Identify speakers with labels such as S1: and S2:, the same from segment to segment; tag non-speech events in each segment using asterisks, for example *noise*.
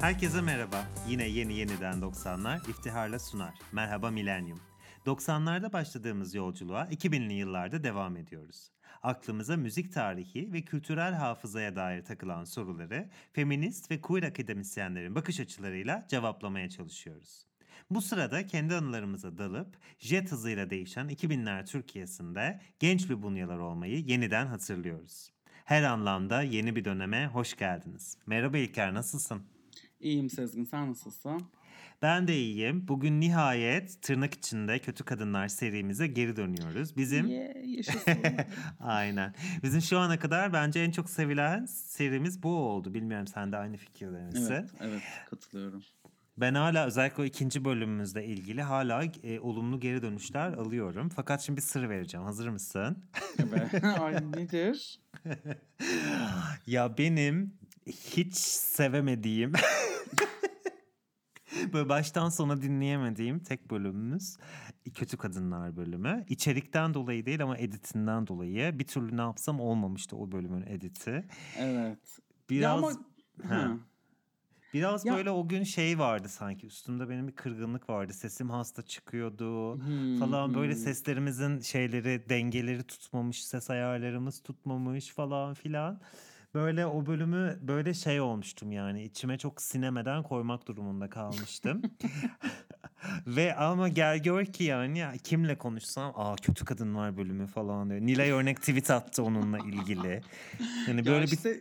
S1: Herkese merhaba. Yine yeni yeniden 90'lar iftiharla sunar. Merhaba Milenyum. 90'larda başladığımız yolculuğa 2000'li yıllarda devam ediyoruz. Aklımıza müzik tarihi ve kültürel hafızaya dair takılan soruları feminist ve queer akademisyenlerin bakış açılarıyla cevaplamaya çalışıyoruz. Bu sırada kendi anılarımıza dalıp jet hızıyla değişen 2000'ler Türkiye'sinde genç bir bunyalar olmayı yeniden hatırlıyoruz. Her anlamda yeni bir döneme hoş geldiniz. Merhaba İlker nasılsın?
S2: İyiyim Sezgin sen nasılsın?
S1: Ben de iyiyim. Bugün nihayet tırnak içinde Kötü Kadınlar serimize geri dönüyoruz. Bizim
S2: Yeah. *laughs*
S1: Aynen. Bizim şu ana kadar bence en çok sevilen serimiz bu oldu. Bilmiyorum sen de aynı fikirde misin?
S2: evet, evet katılıyorum.
S1: Ben hala özellikle o ikinci bölümümüzle ilgili hala e, olumlu geri dönüşler alıyorum. Fakat şimdi bir sır vereceğim. Hazır mısın?
S2: Evet. *laughs* Ay nedir? *laughs*
S1: ya benim hiç sevemediğim *laughs* Böyle baştan sona dinleyemediğim tek bölümümüz Kötü Kadınlar bölümü. İçerikten dolayı değil ama editinden dolayı. Bir türlü ne yapsam olmamıştı o bölümün editi.
S2: Evet.
S1: Biraz
S2: Ya ama...
S1: Ha.
S2: Ha.
S1: Biraz
S2: Ya-
S1: böyle o gün şey vardı sanki üstümde benim bir kırgınlık vardı. Sesim hasta çıkıyordu
S2: Hmm,
S1: falan böyle
S2: hmm.
S1: seslerimizin şeyleri dengeleri tutmamış, ses ayarlarımız tutmamış falan filan. Böyle o bölümü böyle şey olmuştum yani içime çok sinemeden koymak durumunda kalmıştım. *laughs* Ve ama gel gör ki yani ya kimle konuşsam aa kötü kadın var bölümü falan diyor. Nilay örnek tweet attı onunla ilgili. Yani
S2: Ya
S1: böyle
S2: işte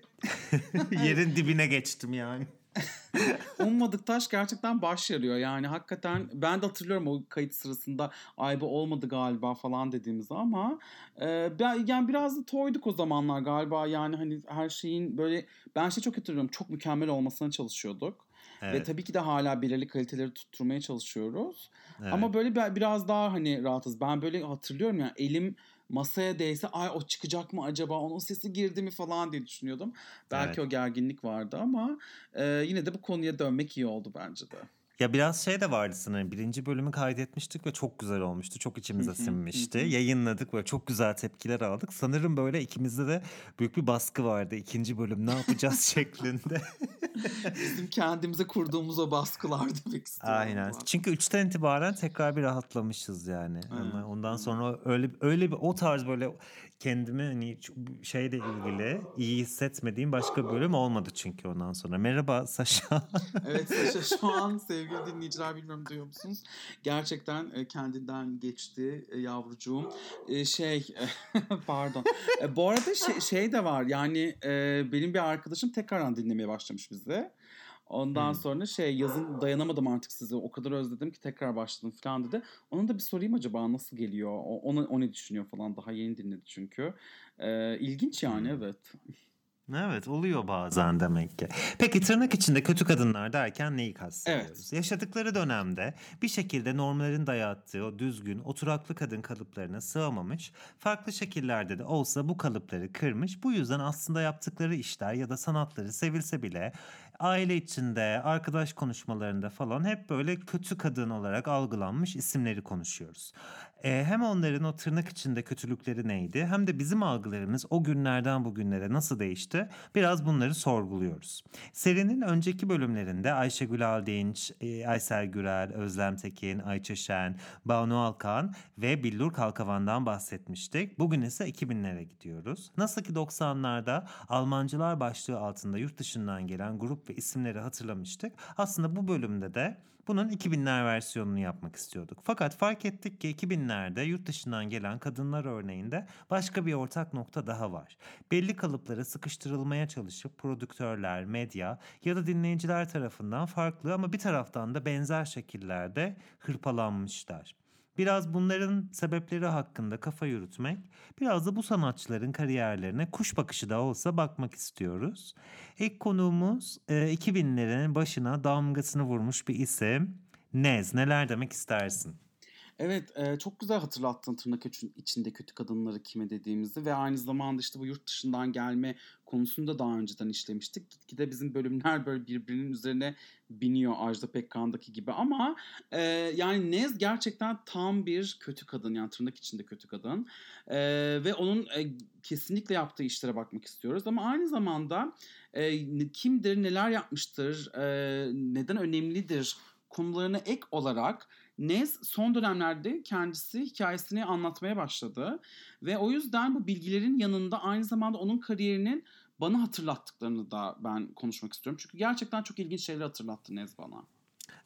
S1: bir *laughs* yerin dibine geçtim yani. *laughs*
S2: ummadık taş gerçekten baş yarıyor. Yani hakikaten ben de hatırlıyorum o kayıt sırasında ay bu olmadı galiba falan dediğimiz ama e, yani biraz da toyduk o zamanlar galiba yani hani her şeyin böyle ben şey çok hatırlıyorum çok mükemmel olmasına çalışıyorduk. Ve
S1: Evet,
S2: tabii ki de hala belirli kaliteleri tutturmaya çalışıyoruz.
S1: evet.
S2: Ama böyle bir- biraz daha hani rahatız. Ben böyle hatırlıyorum ya elim masaya değse ay o çıkacak mı acaba onun sesi girdi mi falan diye düşünüyordum. Belki
S1: Evet.
S2: o gerginlik vardı ama e, yine de bu konuya dönmek iyi oldu bence de.
S1: Ya biraz şey de vardı sanırım. Birinci bölümü kaydetmiştik ve çok güzel olmuştu. Çok içimize sinmişti. Yayınladık ve çok güzel tepkiler aldık. Sanırım böyle ikimizde de büyük bir baskı vardı. İkinci bölüm ne yapacağız *laughs* şeklinde.
S2: Bizim kendimize kurduğumuz o baskılar demek istiyorum.
S1: Aynen.
S2: ben.
S1: Çünkü üçten itibaren tekrar bir rahatlamışız yani. Ama
S2: Evet,
S1: ondan sonra öyle öyle bir o tarz böyle kendimi hani şeyle ilgili iyi hissetmediğim başka bölüm olmadı çünkü ondan sonra. Merhaba Saşa. *laughs*
S2: Evet Saşa şu an sevgili dinleyiciler bilmiyorum duyuyor musunuz? Gerçekten e, kendinden geçti e, yavrucuğum. E, Şey *laughs* pardon. Bu arada şey, şey de var yani benim bir arkadaşım tekrardan dinlemeye başlamış bizi. Ondan
S1: Hmm.
S2: sonra şey yazın dayanamadım artık sizi o kadar özledim ki tekrar başladım falan dedi. Ona da bir sorayım acaba nasıl geliyor? O, ona, o ne düşünüyor falan daha yeni dinledi çünkü. E, ilginç yani
S1: Hmm.
S2: evet.
S1: Evet oluyor bazen demek ki. Peki tırnak içinde kötü kadınlar derken neyi kastediyoruz?
S2: Evet.
S1: Yaşadıkları dönemde bir şekilde normların dayattığı o düzgün, oturaklı kadın kalıplarına sığamamış, farklı şekillerde de olsa bu kalıpları kırmış. Bu yüzden aslında yaptıkları işler ya da sanatları sevilse bile aile içinde, arkadaş konuşmalarında falan hep böyle kötü kadın olarak algılanmış isimleri konuşuyoruz. Ee, hem onların o tırnak içinde kötülükleri neydi hem de bizim algılarımız o günlerden bugünlere nasıl değişti biraz bunları sorguluyoruz. Serinin önceki bölümlerinde Ayşegül Aldinç, e, Aysel Gürel, Özlem Tekin, Ayça Şen, Banu Alkan ve Billur Kalkavan'dan bahsetmiştik. Bugün ise 2000'lere gidiyoruz. Nasıl ki 90'larda Almancılar başlığı altında yurt dışından gelen grup ve isimleri hatırlamıştık. Aslında bu bölümde de bunun 2000'ler versiyonunu yapmak istiyorduk. Fakat fark ettik ki 2000'lerde yurt dışından gelen kadınlar örneğinde başka bir ortak nokta daha var. Belli kalıplara sıkıştırılmaya çalışıp prodüktörler, medya ya da dinleyiciler tarafından farklı ama bir taraftan da benzer şekillerde hırpalanmışlar. Biraz bunların sebepleri hakkında kafa yürütmek, biraz da bu sanatçıların kariyerlerine kuş bakışı da olsa bakmak istiyoruz. İlk konuğumuz e, 2000'lerin başına damgasını vurmuş bir isim. Nez, neler demek istersin?
S2: Evet, eee, çok güzel hatırlattın tırnak için içinde kötü kadınları kime dediğimizi ve aynı zamanda, işte, bu yurt dışından gelme konusunu da daha önceden işlemiştik. Gitgide bizim bölümler, böyle, birbirinin üzerine biniyor Ajda Pekkan'daki gibi ama, eee, yani Nez gerçekten tam bir kötü kadın, yani tırnak içinde kötü kadın, eee, ve onun, eee, kesinlikle yaptığı işlere bakmak istiyoruz ama aynı zamanda, n kimdir, neler yapmıştır, eee, neden önemlidir konularına ek olarak Nez son dönemlerde kendisi hikâyesini anlatmaya başladı ve o yüzden bu bilgilerin yanında aynı zamanda onun kariyerinin bana hatırlattıklarını da ben konuşmak istiyorum. Çünkü gerçekten çok ilginç şeyler hatırlattı Nez bana.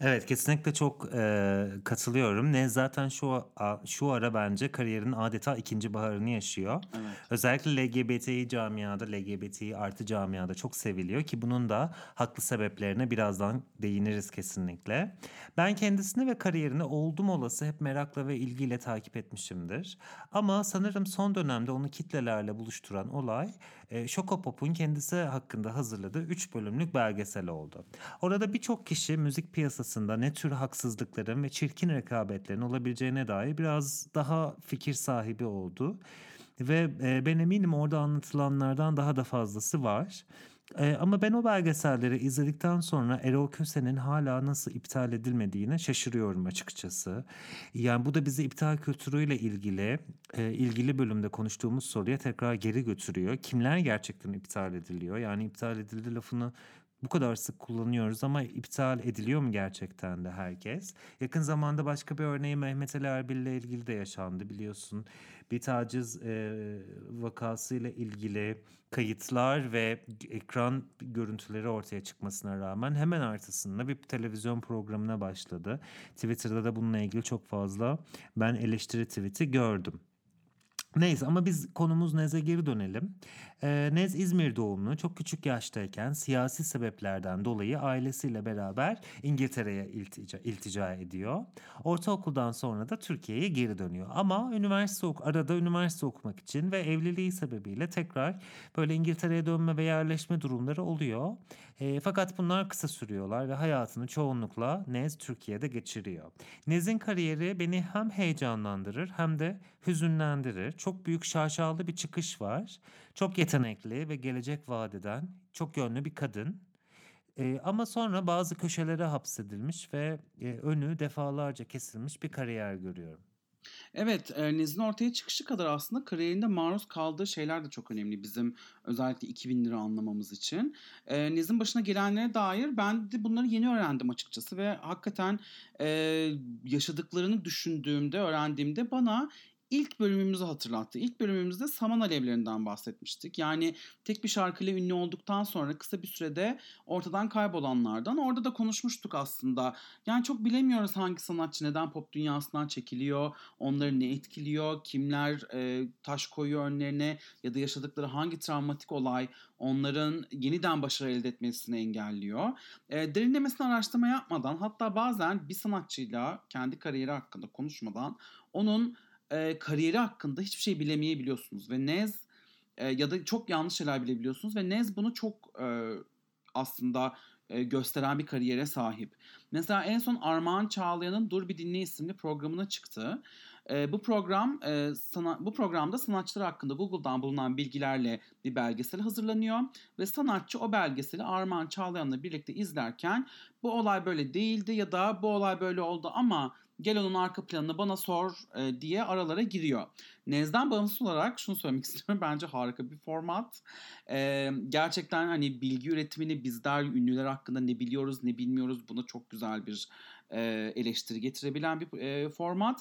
S1: Evet, kesinlikle çok, eee, katılıyorum. Nez zaten şu a şu ara bence kariyerinin adeta ikinci baharını yaşıyor.
S2: Evet.
S1: Özellikle LGBTİ camiada, LGBTİ artı camiada çok seviliyor ki bunun da haklı sebeplerine birazdan değiniriz kesinlikle. Ben kendisini ve kariyerini oldum olası hep merakla ve ilgiyle takip etmişimdir. Ama sanırım son dönemde onu kitlelerle buluşturan olay, eee, Şokopop'un kendisi hakkında hazırladığı 3 bölümlük belgesel oldu. Orada birçok kişi müzik piyasasında ne tür haksızlıkların ve çirkin rekabetlerin olabileceğine dair biraz daha fikir sahibi oldu ve, eee, ben eminim orada anlatılanlardan daha da fazlası var. Eee, ama ben o belgeselleri izledikten sonra Erol Köse'nin hâlâ nasıl iptal edilmediğine şaşırıyorum açıkçası. Yani bu da bizi iptal kültürüyle ilgili, eee, ilgili bölümde konuştuğumuz soruya tekrar geri götürüyor. Kimler gerçekten iptal ediliyor? Yani iptal edildi lafını bu kadar sık kullanıyoruz ama iptal ediliyor mu gerçekten de herkes? Yakın zamanda başka bir örneği Mehmet Ali Erbil'le ilgili de yaşandı biliyorsun. Bir taciz, eee, vakasıyla ilgili kayıtlar ve ekran görüntüleri ortaya çıkmasına rağmen hemen arkasında bir televizyon programına başladı. Twitter'da da bununla ilgili çok fazla ben eleştiri tweet'i gördüm. Neyse ama biz konumuz Nez'e geri dönelim. Eee, Nez İzmir doğumlu. Çok küçük yaştayken siyasi sebeplerden dolayı ailesiyle beraber İngiltere'ye iltica iltica ediyor. Ortaokuldan sonra da Türkiye'ye geri dönüyor ama üniversite ok arada üniversite okumak için ve evliliği sebebiyle tekrar böyle İngiltere'ye dönme ve yerleşme durumları oluyor. Eee, fakat bunlar kısa sürüyorlar ve hayatını çoğunlukla Nez Türkiye'de geçiriyor. Nez'in kariyeri beni hem heyecanlandırır hem de hüzünlendirir. Çok büyük şaşalı bir çıkış var. Çok yetenekli ve gelecek vaat eden çok yönlü bir kadın. Eee, ama sonra bazı köşelere hapsedilmiş ve, eee, önü defalarca kesilmiş bir kariyer görüyorum.
S2: Evet, eee, Nez'in ortaya çıkışı kadar aslında kariyerinde maruz kaldığı şeyler de çok önemli bizim özellikle 2000'leri anlamamız için. Eee, Nez'in başına gelenlere dair ben de bunları yeni öğrendim açıkçası ve hakikaten, eee, yaşadıklarını düşündüğümde, öğrendiğimde bana ilk bölümümüzü hatırlattı. İlk bölümümüzde saman alevlerinden bahsetmiştik. Yani tek bir şarkıyla ünlü olduktan sonra kısa bir sürede ortadan kaybolanlardan. Orada da konuşmuştuk aslında. Yani çok bilemiyoruz hangi sanatçı neden pop dünyasından çekiliyor, onları ne etkiliyor, kimler, eee, taş koyuyor önlerine ya da yaşadıkları hangi travmatik olay onların yeniden başarı elde etmesini engelliyor. Eee, derinlemesine araştırma yapmadan hatta bazen bir sanatçıyla kendi kariyeri hakkında konuşmadan onun, eee, kariyeri hakkında hiçbir şey bilemeyebiliyorsunuz ve Nez, eee, ya da çok yanlış şeyler bilebiliyorsunuz ve Nez bunu çok, eee, aslında, eee, gösteren bir kariyere sahip. Mesela en son Armağan Çağlayan'ın "Dur Bir Dinle" isimli programına çıktı. Eee, bu program, eee, sana bu programda sanatçılar hakkında Google'dan bulunan bilgilerle bir belgesel hazırlanıyor ve sanatçı o belgeseli Armağan Çağlayan'la birlikte izlerken "Bu olay böyle değildi." ya da "Bu olay böyle oldu ama gel onun arka planını bana sor." eee, diye aralara giriyor. Nez'den bağımsız olarak şunu söylemek *laughs* istiyorum. Bence harika bir format. Eee, gerçekten, hani, bilgi üretimini bizler ünlüler hakkında ne biliyoruz, ne bilmiyoruz buna çok güzel bir, eee, eleştiri getirebilen bir, eee, format.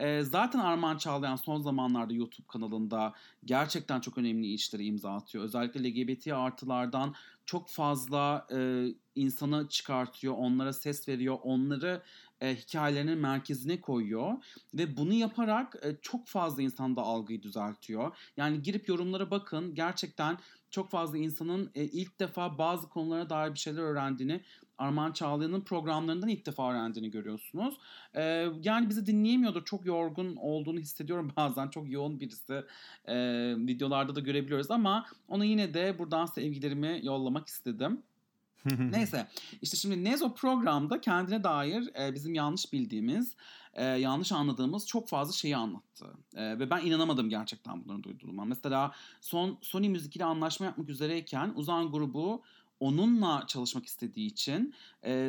S2: Eee, zaten Armağan Çağlayan son zamanlarda YouTube kanalında gerçekten çok önemli işlere imza atıyor. Özellikle LGBT artılardan çok fazla, eee, insanı çıkartıyor, onlara ses veriyor, onları, eee, hikâyelerinin merkezine koyuyor ve bunu yaparak, eee, çok fazla insanda algıyı düzeltiyor. Yani girip yorumlara bakın. Gerçekten çok fazla insanın, eee, ilk defa bazı konulara dair bir şeyler öğrendiğini, Armağan Çağlayan'ın programlarından ilk defa öğrendiğini görüyorsunuz. Eee, yani bizi dinleyemiyordur. Çok yorgun olduğunu hissediyorum *laughs* bazen. Çok yoğun birisi. Eee, videolarda da görebiliyoruz ama ona yine de buradan sevgilerimi yollamak istedim. Neyse işte şimdi Nezo programda kendine dair e, bizim yanlış bildiğimiz, e, yanlış anladığımız çok fazla şeyi anlattı. E, ve ben inanamadım gerçekten bunları duyduğuma. Mesela son Sony Müzik ile anlaşma yapmak üzereyken Uzan grubu onunla çalışmak istediği için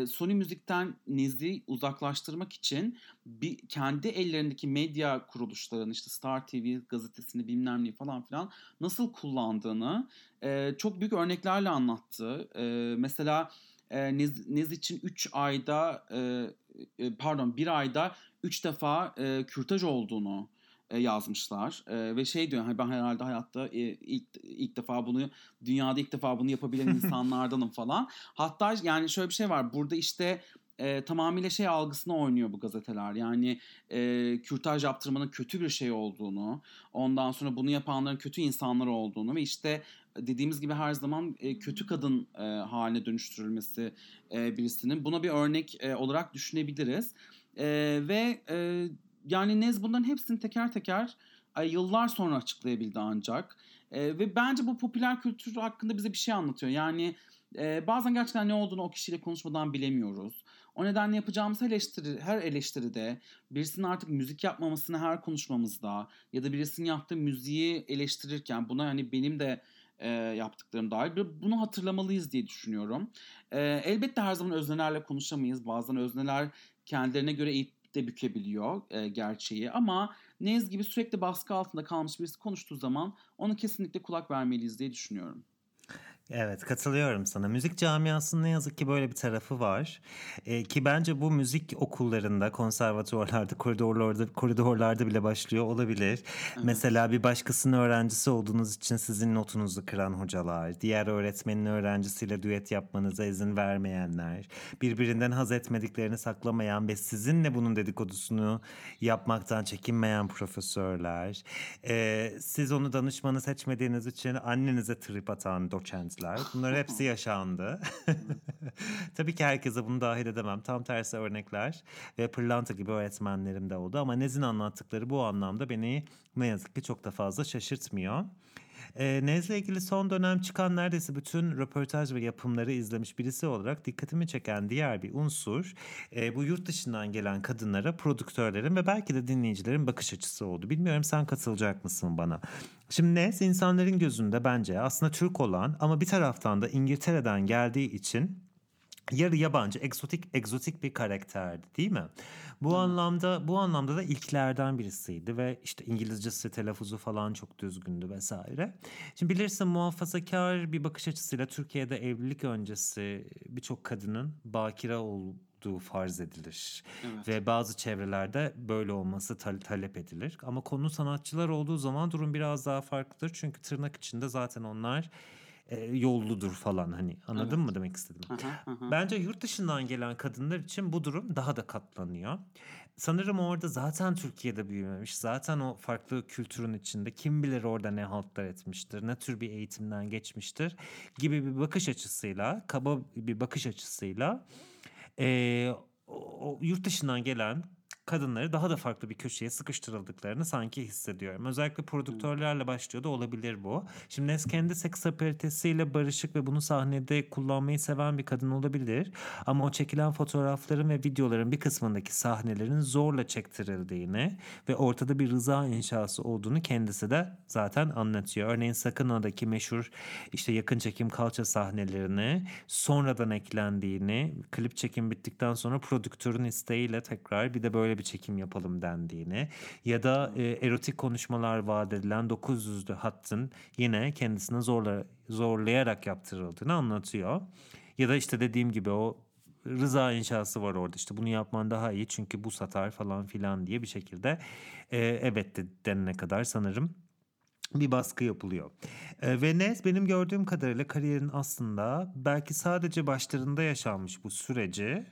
S2: Sony Müzik'ten Nez'i uzaklaştırmak için bir kendi ellerindeki medya kuruluşlarını işte Star TV gazetesini bilmem ne falan filan nasıl kullandığını çok büyük örneklerle anlattı. Mesela e, için 3 ayda pardon 1 ayda 3 defa kürtaj olduğunu e, yazmışlar e, ve şey diyor hani ben herhalde hayatta e, ilk ilk defa bunu dünyada ilk defa bunu yapabilen *laughs* insanlardanım falan. Hatta yani şöyle bir şey var burada işte e, tamamıyla şey algısına oynuyor bu gazeteler. Yani e, kürtaj yaptırmanın kötü bir şey olduğunu, ondan sonra bunu yapanların kötü insanlar olduğunu ve işte dediğimiz gibi her zaman e, kötü kadın e, haline dönüştürülmesi e, birisinin buna bir örnek e, olarak düşünebiliriz. E, ve e, yani Nez bunların hepsini teker teker e, yıllar sonra açıklayabildi ancak. E, ve bence bu popüler kültür hakkında bize bir şey anlatıyor. Yani e, bazen gerçekten ne olduğunu o kişiyle konuşmadan bilemiyoruz. O nedenle yapacağımız eleştiri, her eleştiride birisinin artık müzik yapmamasını her konuşmamızda ya da birisinin yaptığı müziği eleştirirken buna hani benim de e, yaptıklarım dahil bunu hatırlamalıyız diye düşünüyorum. E, elbette her zaman öznelerle konuşamayız. Bazen özneler kendilerine göre de bükebiliyor e, gerçeği ama Nez gibi sürekli baskı altında kalmış birisi konuştuğu zaman ona kesinlikle kulak vermeliyiz diye düşünüyorum.
S1: Evet katılıyorum sana. Müzik camiasının ne yazık ki böyle bir tarafı var. Ee, ki bence bu müzik okullarında, konservatuvarlarda, koridorlarda, koridorlarda bile başlıyor olabilir. Evet. Mesela bir başkasının öğrencisi olduğunuz için sizin notunuzu kıran hocalar, diğer öğretmenin öğrencisiyle düet yapmanıza izin vermeyenler, birbirinden haz etmediklerini saklamayan ve sizinle bunun dedikodusunu yapmaktan çekinmeyen profesörler, ee, siz onu danışmanı seçmediğiniz için annenize trip atan doçent öğrenciler. Bunlar hepsi yaşandı. *laughs* Tabii ki herkese bunu dahil edemem. Tam tersi örnekler ve pırlanta gibi öğretmenlerim de oldu. Ama Nez'in anlattıkları bu anlamda beni ne yazık ki çok da fazla şaşırtmıyor. E, Nez'le ilgili son dönem çıkan neredeyse bütün röportaj ve yapımları izlemiş birisi olarak dikkatimi çeken diğer bir unsur e, bu yurt dışından gelen kadınlara prodüktörlerin ve belki de dinleyicilerin bakış açısı oldu. Bilmiyorum sen katılacak mısın bana? Şimdi Nez insanların gözünde bence aslında Türk olan ama bir taraftan da İngiltere'den geldiği için yarı yabancı, egzotik egzotik bir karakterdi değil mi? Bu hmm. anlamda bu anlamda da ilklerden birisiydi ve işte İngilizcesi, telaffuzu falan çok düzgündü vesaire. Şimdi bilirsin muhafazakar bir bakış açısıyla Türkiye'de evlilik öncesi birçok kadının bakire olduğu farz edilir. Evet. Ve bazı çevrelerde böyle olması tal- talep edilir. Ama konu sanatçılar olduğu zaman durum biraz daha farklıdır. Çünkü tırnak içinde zaten onlar e, yolludur falan hani anladın evet. mı demek istedim. Aha, aha. Bence yurt dışından gelen kadınlar için bu durum daha da katlanıyor. Sanırım orada zaten Türkiye'de büyümemiş. Zaten o farklı kültürün içinde kim bilir orada ne haltlar etmiştir, ne tür bir eğitimden geçmiştir gibi bir bakış açısıyla, kaba bir bakış açısıyla e, o, o yurt dışından gelen kadınları daha da farklı bir köşeye sıkıştırıldıklarını sanki hissediyorum. Özellikle prodüktörlerle başlıyor da olabilir bu. Şimdi Nes kendi seks apalitesiyle barışık ve bunu sahnede kullanmayı seven bir kadın olabilir. Ama o çekilen fotoğrafların ve videoların bir kısmındaki sahnelerin zorla çektirildiğini ve ortada bir rıza inşası olduğunu kendisi de zaten anlatıyor. Örneğin Sakına'daki meşhur işte yakın çekim kalça sahnelerini sonradan eklendiğini, klip çekim bittikten sonra prodüktörün isteğiyle tekrar bir de böyle bir çekim yapalım dendiğini ya da e, erotik konuşmalar vaat edilen 900'lü hattın yine kendisine zorla, zorlayarak yaptırıldığını anlatıyor. Ya da işte dediğim gibi o rıza inşası var orada işte bunu yapman daha iyi çünkü bu satar falan filan diye bir şekilde e, evet de denene kadar sanırım bir baskı yapılıyor. E, ve Nez benim gördüğüm kadarıyla kariyerin aslında belki sadece başlarında yaşanmış bu süreci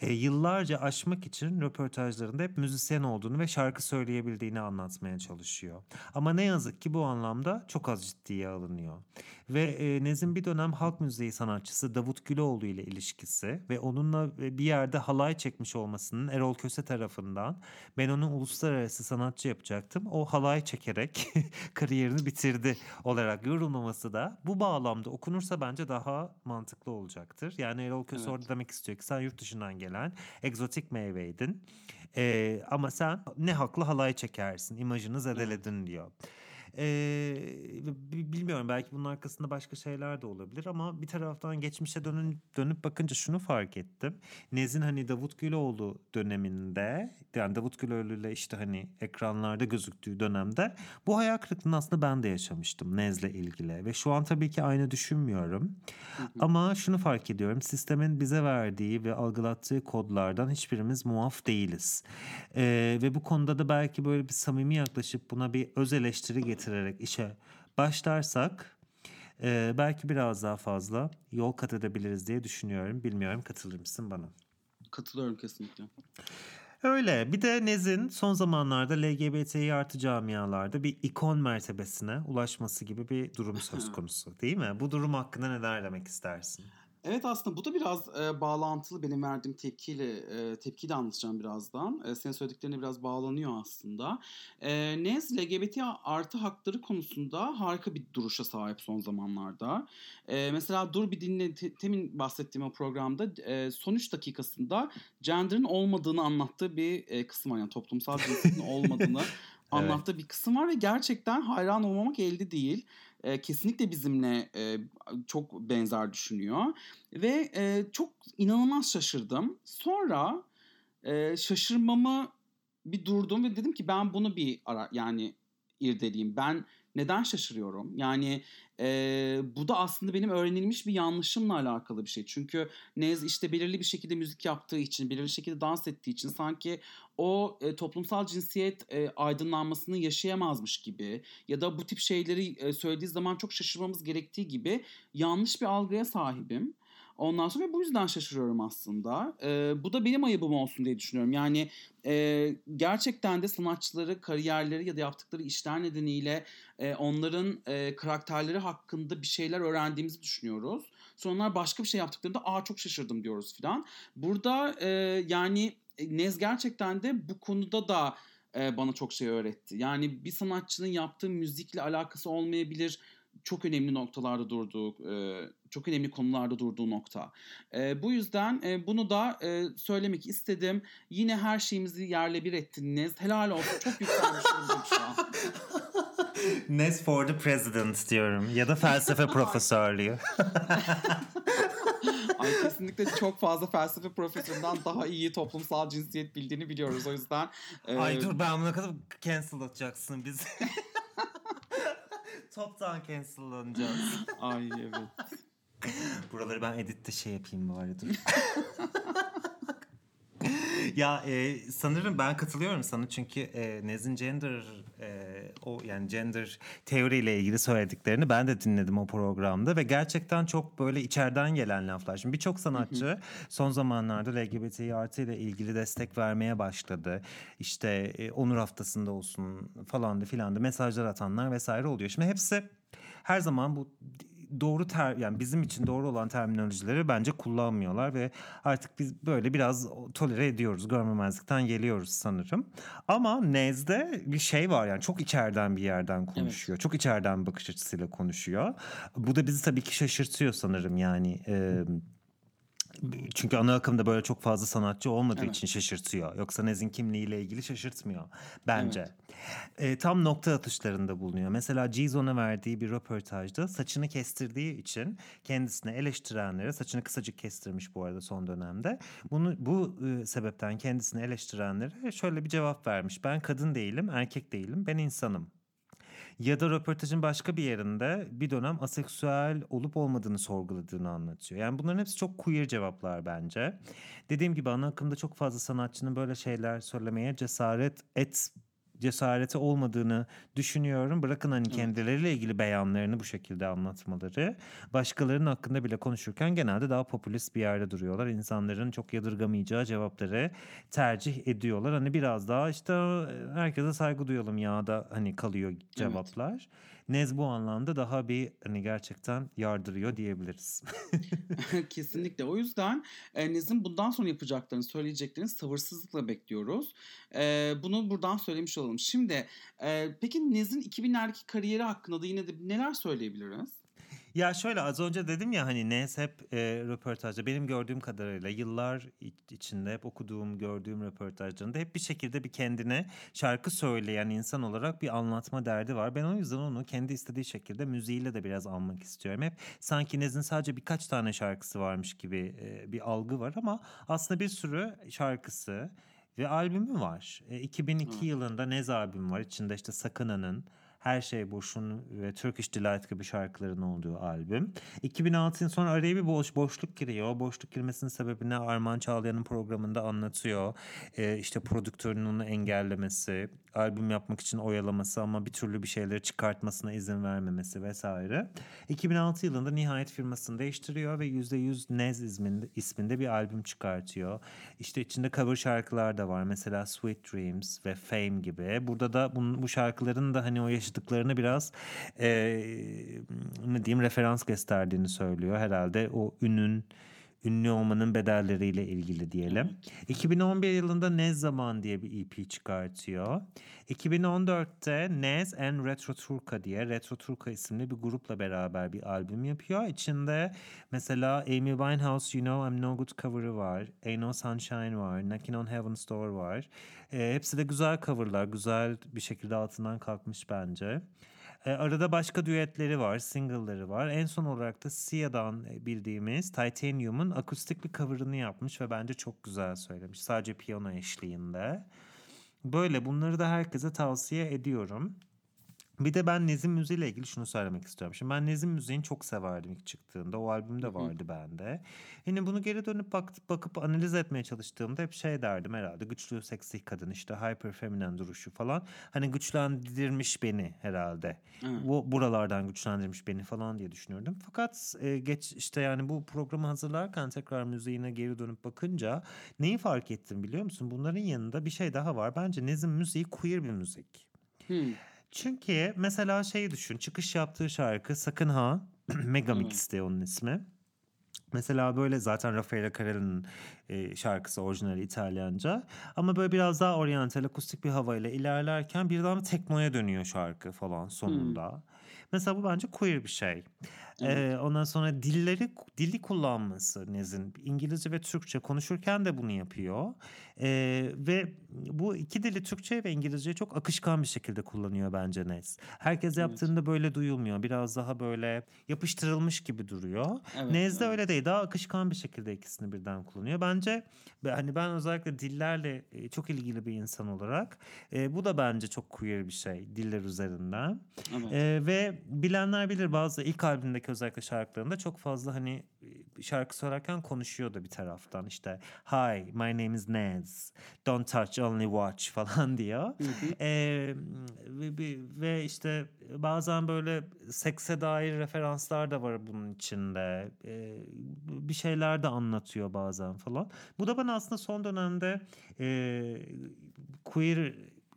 S1: e, yıllarca aşmak için röportajlarında hep müzisyen olduğunu ve şarkı söyleyebildiğini anlatmaya çalışıyor. Ama ne yazık ki bu anlamda çok az ciddiye alınıyor. Ve e, Nez'in bir dönem halk müziği sanatçısı Davut Güloğlu ile ilişkisi ve onunla e, bir yerde halay çekmiş olmasının Erol Köse tarafından ben onu uluslararası sanatçı yapacaktım. O halay çekerek *laughs* kariyerini bitirdi olarak yorulmaması da bu bağlamda okunursa bence daha mantıklı olacaktır. Yani Erol Köse
S2: Evet.
S1: orada demek istiyor ki sen yurt dışından gelen egzotik meyveydin. Ee, ama sen ne haklı halay çekersin, imajını zedeledin diyor. Ee, bi- bilmiyorum belki bunun arkasında başka şeyler de olabilir ama bir taraftan geçmişe dönün, dönüp bakınca şunu fark ettim. Nez'in hani Davut Güloğlu döneminde yani Davut Güloğlu ile işte hani ekranlarda gözüktüğü dönemde bu hayal kırıklığını aslında ben de yaşamıştım Nez'le ilgili ve şu an tabii ki aynı düşünmüyorum. Ama şunu fark ediyorum sistemin bize verdiği ve algılattığı kodlardan hiçbirimiz muaf değiliz. Ee, ve bu konuda da belki böyle bir samimi yaklaşıp buna bir öz eleştiri getirerek işe başlarsak e, belki biraz daha fazla yol kat edebiliriz diye düşünüyorum. Bilmiyorum katılır mısın bana?
S2: Katılıyorum kesinlikle.
S1: Öyle. Bir de Nez'in son zamanlarda LGBTİ artı camialarda bir ikon mertebesine ulaşması gibi bir durum söz konusu değil mi? Bu durum hakkında neler demek istersin?
S2: Evet aslında bu da biraz e, bağlantılı benim verdiğim tepkiyle e, tepkiyi de anlatacağım birazdan. E, senin söylediklerine biraz bağlanıyor aslında. E, Nez LGBT artı hakları konusunda harika bir duruşa sahip son zamanlarda. E, mesela dur bir dinle te- temin bahsettiğim o programda e, son 3 dakikasında gender'ın olmadığını anlattığı bir e, kısım var. Yani toplumsal cinsiyetin *laughs* olmadığını anlattığı bir kısım var ve gerçekten hayran olmamak elde değil. E, kesinlikle bizimle e, çok benzer düşünüyor. Ve e, çok inanılmaz şaşırdım. Sonra e, şaşırmamı bir durdum ve dedim ki ben bunu bir ara yani irdeleyeyim. Ben neden şaşırıyorum? Yani e, bu da aslında benim öğrenilmiş bir yanlışımla alakalı bir şey. Çünkü Nez işte belirli bir şekilde müzik yaptığı için, belirli şekilde dans ettiği için sanki o e, toplumsal cinsiyet e, aydınlanmasını yaşayamazmış gibi ya da bu tip şeyleri e, söylediği zaman çok şaşırmamız gerektiği gibi yanlış bir algıya sahibim. Ondan sonra bu yüzden şaşırıyorum aslında. E, bu da benim ayıbım olsun diye düşünüyorum. Yani e, gerçekten de sanatçıları, kariyerleri ya da yaptıkları işler nedeniyle e, onların e, karakterleri hakkında bir şeyler öğrendiğimizi düşünüyoruz. Sonra onlar başka bir şey yaptıklarında aa çok şaşırdım diyoruz filan. Burada e, yani e, Nez gerçekten de bu konuda da e, bana çok şey öğretti. Yani bir sanatçının yaptığı müzikle alakası olmayabilir. Çok önemli noktalarda durduğu, e, çok önemli konularda durduğu nokta. E, bu yüzden e, bunu da e, söylemek istedim. Yine her şeyimizi yerle bir ettiniz. Helal olsun. Çok yükselmiş *laughs* durumdayım şu an.
S1: Nez for the president diyorum ya da felsefe *laughs* profesörlüğü. *laughs*
S2: Ay kesinlikle çok fazla felsefe profesöründen daha iyi toplumsal cinsiyet bildiğini biliyoruz. O yüzden e,
S1: Ay dur ben buna kadar cancel atacaksın bizi. Toptan cancellanacağız. *laughs*
S2: ay evet.
S1: Buraları ben editte şey yapayım bari dur. *laughs* ya e, sanırım ben katılıyorum sana çünkü e, Nez'in gender e, o yani gender teoriyle ilgili söylediklerini ben de dinledim o programda ve gerçekten çok böyle içeriden gelen laflar. Şimdi birçok sanatçı son zamanlarda LGBT artı ile ilgili destek vermeye başladı. İşte e, onur haftasında olsun falan da filan da mesajlar atanlar vesaire oluyor. Şimdi hepsi her zaman bu doğru ter yani bizim için doğru olan terminolojileri bence kullanmıyorlar ve artık biz böyle biraz tolere ediyoruz. Görmemezlikten geliyoruz sanırım. Ama Nez'de bir şey var yani çok içeriden bir yerden konuşuyor. Çok içeriden bakış açısıyla konuşuyor. Bu da bizi tabii ki şaşırtıyor sanırım yani. Ee, çünkü ana akımda böyle çok fazla sanatçı olmadığı
S2: Evet.
S1: için şaşırtıyor. Yoksa Nez'in kimliğiyle ilgili şaşırtmıyor bence. E, tam nokta atışlarında bulunuyor. Mesela Gizon'a verdiği bir röportajda saçını kestirdiği için kendisine eleştirenlere saçını kısacık kestirmiş bu arada son dönemde. Bunu bu e, sebepten kendisini eleştirenlere şöyle bir cevap vermiş. Ben kadın değilim, erkek değilim, ben insanım. Ya da röportajın başka bir yerinde bir dönem aseksüel olup olmadığını sorguladığını anlatıyor. Yani bunların hepsi çok queer cevaplar bence. Dediğim gibi ana akımda çok fazla sanatçının böyle şeyler söylemeye cesaret cesareti olmadığını düşünüyorum. Bırakın hani kendileriyle ilgili beyanlarını bu şekilde anlatmaları. Başkalarının hakkında bile konuşurken genelde daha popülist bir yerde duruyorlar. İnsanların çok yadırgamayacağı cevapları tercih ediyorlar. Hani biraz daha işte herkese saygı duyalım ya da hani kalıyor cevaplar. Evet. Nez bu anlamda daha bir hani gerçekten yardırıyor diyebiliriz. *laughs*
S2: Kesinlikle. O yüzden e, Nez'in bundan sonra yapacaklarını, söyleyeceklerini sabırsızlıkla bekliyoruz. E, bunu buradan söylemiş olalım. Şimdi e, peki Nez'in 2000'lerdeki kariyeri hakkında da yine de neler söyleyebiliriz?
S1: Ya şöyle az önce dedim ya hani Nes hep e, röportajda benim gördüğüm kadarıyla yıllar içinde hep okuduğum gördüğüm röportajlarında hep bir şekilde bir kendine şarkı söyleyen insan olarak bir anlatma derdi var. Ben o yüzden onu kendi istediği şekilde müziğiyle de biraz almak istiyorum. Hep sanki Nez'in sadece birkaç tane şarkısı varmış gibi e, bir algı var ama aslında bir sürü şarkısı ve albümü var. E, 2002 evet. yılında Nez albüm var. İçinde işte Sakına'nın her Şey Boş'un ve Turkish Delight gibi şarkıların olduğu albüm. 2006'ın sonra araya bir boş boşluk giriyor. Boşluk girmesinin sebebini Arman Çağlayan'ın programında anlatıyor. Ee, işte prodüktörünün onu engellemesi, albüm yapmak için oyalaması ama bir türlü bir şeyleri çıkartmasına izin vermemesi vesaire. 2006 yılında nihayet firmasını değiştiriyor ve %100 Nez isminde, isminde bir albüm çıkartıyor. İşte içinde cover şarkılar da var. Mesela Sweet Dreams ve Fame gibi. Burada da bu, bu şarkıların da hani o yaşadıklarını biraz e, ne diyeyim referans gösterdiğini söylüyor. Herhalde o ünün ünlü olmanın bedelleriyle ilgili diyelim. 2011 yılında Nez Zaman diye bir EP çıkartıyor. 2014'te Nez and Retro Turka diye Retro Turka isimli bir grupla beraber bir albüm yapıyor. İçinde mesela Amy Winehouse You Know I'm No Good cover'ı var. Ain't No Sunshine var. Knocking on Heaven's Door var. E, hepsi de güzel coverlar. Güzel bir şekilde altından kalkmış bence. E, arada başka düetleri var, single'ları var. En son olarak da Sia'dan e, bildiğimiz Titanium'un akustik bir cover'ını yapmış ve bence çok güzel söylemiş. Sadece piyano eşliğinde. Böyle bunları da herkese tavsiye ediyorum. Bir de ben Nezim Müziği ile ilgili şunu söylemek istiyorum. Şimdi ben Nezim Müziği'ni çok severdim ilk çıktığında. O albüm de vardı Hı. bende. Yine bunu geri dönüp bak, bakıp analiz etmeye çalıştığımda hep şey derdim herhalde. Güçlü, seksi kadın işte hyper feminen duruşu falan. Hani güçlendirmiş beni herhalde. Bu buralardan güçlendirmiş beni falan diye düşünüyordum. Fakat e, geç işte yani bu programı hazırlarken tekrar müziğine geri dönüp bakınca neyi fark ettim biliyor musun? Bunların yanında bir şey daha var. Bence Nezim müziği queer bir müzik. Hmm. Çünkü mesela şeyi düşün. Çıkış yaptığı şarkı Sakın Ha. *clears throat* Megamix'te onun ismi. Mesela böyle zaten Raffaele Carella'nın e, şarkısı orijinali İtalyanca. Ama böyle biraz daha oryantal akustik bir havayla ilerlerken birden teknoya dönüyor şarkı falan sonunda. Hmm. Mesela bu bence queer bir şey. Evet. Ee, ondan sonra dilleri dili kullanması Nez'in İngilizce ve Türkçe konuşurken de bunu yapıyor. Ee, ve bu iki dili Türkçe ve İngilizce çok akışkan bir şekilde kullanıyor bence Nez. Herkes evet. yaptığında böyle duyulmuyor. Biraz daha böyle yapıştırılmış gibi duruyor. Evet, Nez'de evet. öyle değil. Daha akışkan bir şekilde ikisini birden kullanıyor. Bence hani ben özellikle dillerle çok ilgili bir insan olarak e, bu da bence çok queer bir şey diller üzerinden. Evet. E, ve bilenler bilir bazı ilk albümdeki özellikle şarkılarında çok fazla hani şarkı söylerken konuşuyor da bir taraftan işte Hi my name is Nez don't touch only watch *laughs* falan diyor. Ee, ve, ve işte bazen böyle sekse dair referanslar da var bunun içinde. Ee, bir şeyler de anlatıyor bazen falan. Bu da bana aslında son dönemde e, queer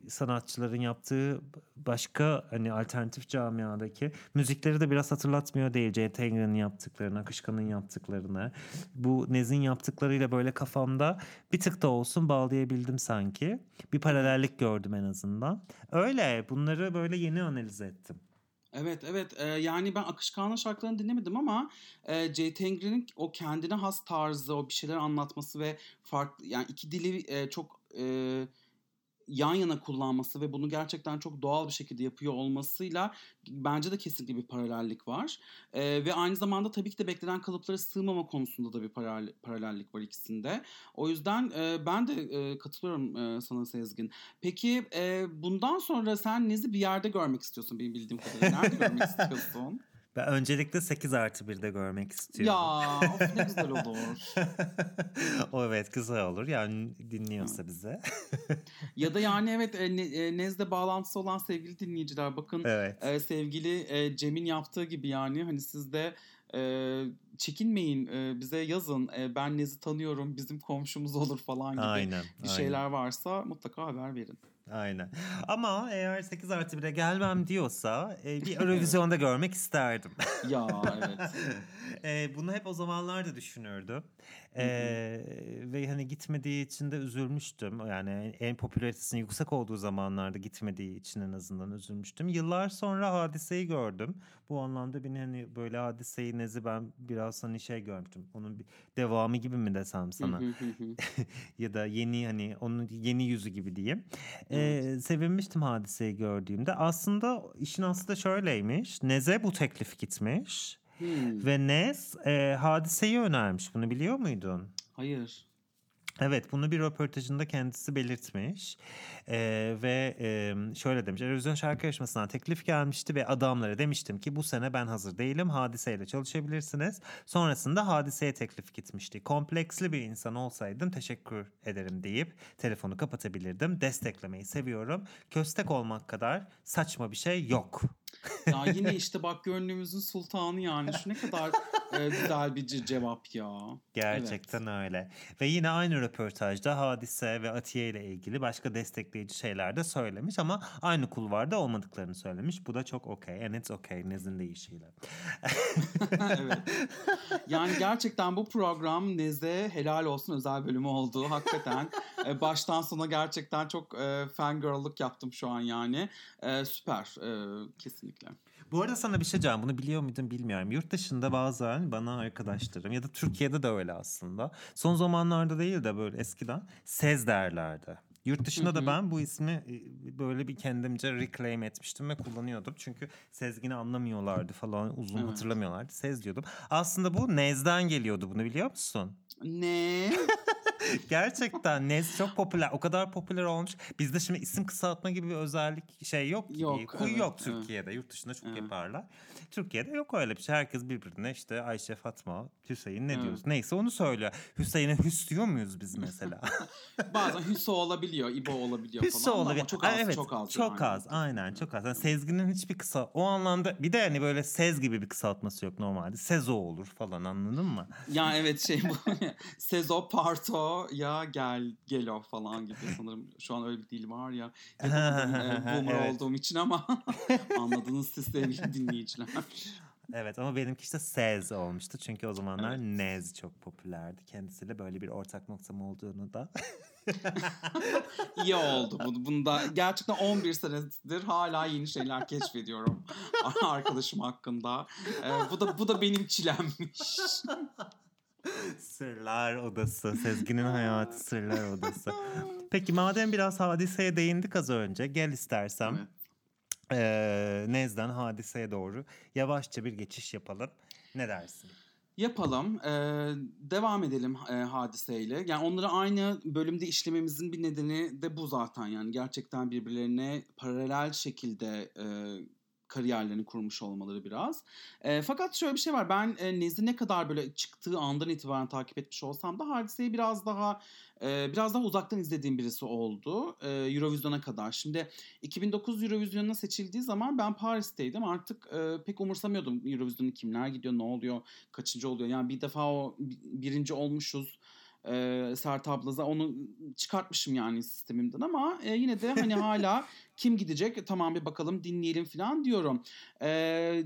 S1: sanatçıların yaptığı başka hani alternatif camiadaki müzikleri de biraz hatırlatmıyor değil. C. Tanger'ın yaptıklarını, Akışkan'ın yaptıklarını. Bu Nez'in yaptıklarıyla böyle kafamda bir tık da olsun bağlayabildim sanki. Bir paralellik gördüm en azından. Öyle bunları böyle yeni analiz ettim.
S2: Evet evet ee, yani ben Akışkan'ın şarkılarını dinlemedim ama e, Jay Tengri'nin o kendine has tarzı, o bir şeyler anlatması ve farklı yani iki dili e, çok e, yan yana kullanması ve bunu gerçekten çok doğal bir şekilde yapıyor olmasıyla bence de kesinlikle bir paralellik var. E, ve aynı zamanda tabii ki de beklenen kalıplara sığmama konusunda da bir paralel, paralellik var ikisinde. O yüzden e, ben de e, katılıyorum e, sana Sezgin. Peki e, bundan sonra sen Nez'i bir yerde görmek istiyorsun benim bildiğim kadarıyla. Nerede görmek *laughs* istiyorsun?
S1: Ben öncelikle 8 artı 1'de görmek istiyorum.
S2: Ya of ne güzel olur. *laughs*
S1: o evet güzel olur yani dinliyorsa bize.
S2: ya da yani *laughs* evet e, e, Nez'de bağlantısı olan sevgili dinleyiciler bakın
S1: evet.
S2: e, sevgili Cem'in yaptığı gibi yani hani siz de e, çekinmeyin e, bize yazın e, ben Nez'i tanıyorum bizim komşumuz olur falan gibi
S1: Aynen,
S2: bir şeyler varsa mutlaka haber verin.
S1: Aynen. Ama eğer 8 artı 1'e gelmem diyorsa e, bir *laughs* Eurovision'da görmek isterdim.
S2: ya evet. *laughs*
S1: e, bunu hep o zamanlarda düşünürdüm. E, ve hani gitmediği için de üzülmüştüm. Yani en popülaritesinin yüksek olduğu zamanlarda gitmediği için en azından üzülmüştüm. Yıllar sonra hadiseyi gördüm. Bu anlamda beni hani böyle hadiseyi nezi ben biraz hani şey görmüştüm. Onun bir devamı gibi mi desem sana? *laughs* ya da yeni hani onun yeni yüzü gibi diyeyim. Ee, sevinmiştim hadiseyi gördüğümde. Aslında işin aslı da şöyleymiş. Nez'e bu teklif gitmiş.
S2: Hmm.
S1: Ve Nez e, hadiseyi önermiş. Bunu biliyor muydun?
S2: Hayır.
S1: Evet bunu bir röportajında kendisi belirtmiş ee, ve e, şöyle demiş Eurovision şarkı yarışmasından teklif gelmişti ve adamlara demiştim ki bu sene ben hazır değilim hadiseyle çalışabilirsiniz. Sonrasında hadiseye teklif gitmişti. Kompleksli bir insan olsaydım teşekkür ederim deyip telefonu kapatabilirdim. Desteklemeyi seviyorum. Köstek olmak kadar saçma bir şey yok.
S2: Ya yine işte bak gönlümüzün sultanı yani şu ne kadar e, güzel bir cevap ya.
S1: Gerçekten evet. öyle. Ve yine aynı röportajda Hadise ve Atiye ile ilgili başka destekleyici şeyler de söylemiş ama aynı kulvarda olmadıklarını söylemiş. Bu da çok okey. And it's okay. Nez'in deyişiyle. *laughs*
S2: evet. Yani gerçekten bu program Nez'e helal olsun özel bölümü oldu. Hakikaten e, baştan sona gerçekten çok e, fangirl'lık yaptım şu an yani. E, süper. E, kesinlikle.
S1: Bu arada sana bir şey diyeceğim. Bunu biliyor muydun bilmiyorum. Yurt dışında bazen bana arkadaşlarım ya da Türkiye'de de öyle aslında. Son zamanlarda değil de böyle eskiden Sez derlerdi. Yurt dışında da ben bu ismi böyle bir kendimce reclaim etmiştim ve kullanıyordum. Çünkü Sezgin'i anlamıyorlardı falan uzun evet. hatırlamıyorlardı. Sez diyordum. Aslında bu Nez'den geliyordu bunu biliyor musun?
S2: Ne? *laughs* *laughs*
S1: Gerçekten Nez çok popüler. O kadar popüler olmuş. Bizde şimdi isim kısaltma gibi bir özellik şey yok.
S2: Yok.
S1: Kuy
S2: evet,
S1: yok Türkiye'de. Evet. Yurt dışında çok evet. yaparlar. Türkiye'de yok öyle bir şey. Herkes birbirine işte Ayşe, Fatma, Hüseyin ne evet. diyoruz? Neyse onu söylüyor. Hüseyin'e Hüs diyor muyuz biz mesela? *laughs*
S2: Bazen Hüso olabiliyor, İbo olabiliyor
S1: Hüso
S2: falan
S1: olabiliyor.
S2: ama çok az,
S1: evet,
S2: çok az.
S1: Çok
S2: yani.
S1: az. Aynen çok az. Yani Sezgin'in hiçbir kısa o anlamda bir de hani böyle Sez gibi bir kısaltması yok normalde. Sezo olur falan anladın mı?
S2: Ya evet şey bu. *laughs* Sezo, Parto ya gel gelo falan gibi *laughs* sanırım. Şu an öyle bir dil var ya. *laughs* Boomer evet. olduğum için ama anladınız siz sevgili dinleyiciler.
S1: Evet ama benimki işte Sez olmuştu. Çünkü o zamanlar evet. Nez çok popülerdi. Kendisiyle böyle bir ortak noktam olduğunu da. *laughs*
S2: İyi oldu. Bunu, bunda gerçekten 11 senedir hala yeni şeyler keşfediyorum arkadaşım hakkında. Ee, bu da bu da benim çilemmiş.
S1: Sırlar Odası. Sezgin'in hayatı *laughs* Sırlar Odası. Peki madem biraz hadiseye değindik az önce gel istersem evet. e, Nez'den hadiseye doğru yavaşça bir geçiş yapalım. Ne dersin?
S2: Yapalım. Ee, devam edelim e, hadiseyle. Yani onları aynı bölümde işlememizin bir nedeni de bu zaten. Yani gerçekten birbirlerine paralel şekilde e, kariyerlerini kurmuş olmaları biraz. E, fakat şöyle bir şey var. Ben e, Nez'i ne kadar böyle çıktığı andan itibaren takip etmiş olsam da hadiseyi biraz daha e, biraz daha uzaktan izlediğim birisi oldu. E, Eurovision'a kadar. Şimdi 2009 Eurovision'a seçildiği zaman ben Paris'teydim. Artık e, pek umursamıyordum Eurovision'u kimler gidiyor, ne oluyor, kaçıncı oluyor. Yani bir defa o birinci olmuşuz e, Sertab Laza onu çıkartmışım yani sistemimden ama e, yine de hani hala *laughs* kim gidecek tamam bir bakalım dinleyelim falan diyorum. E,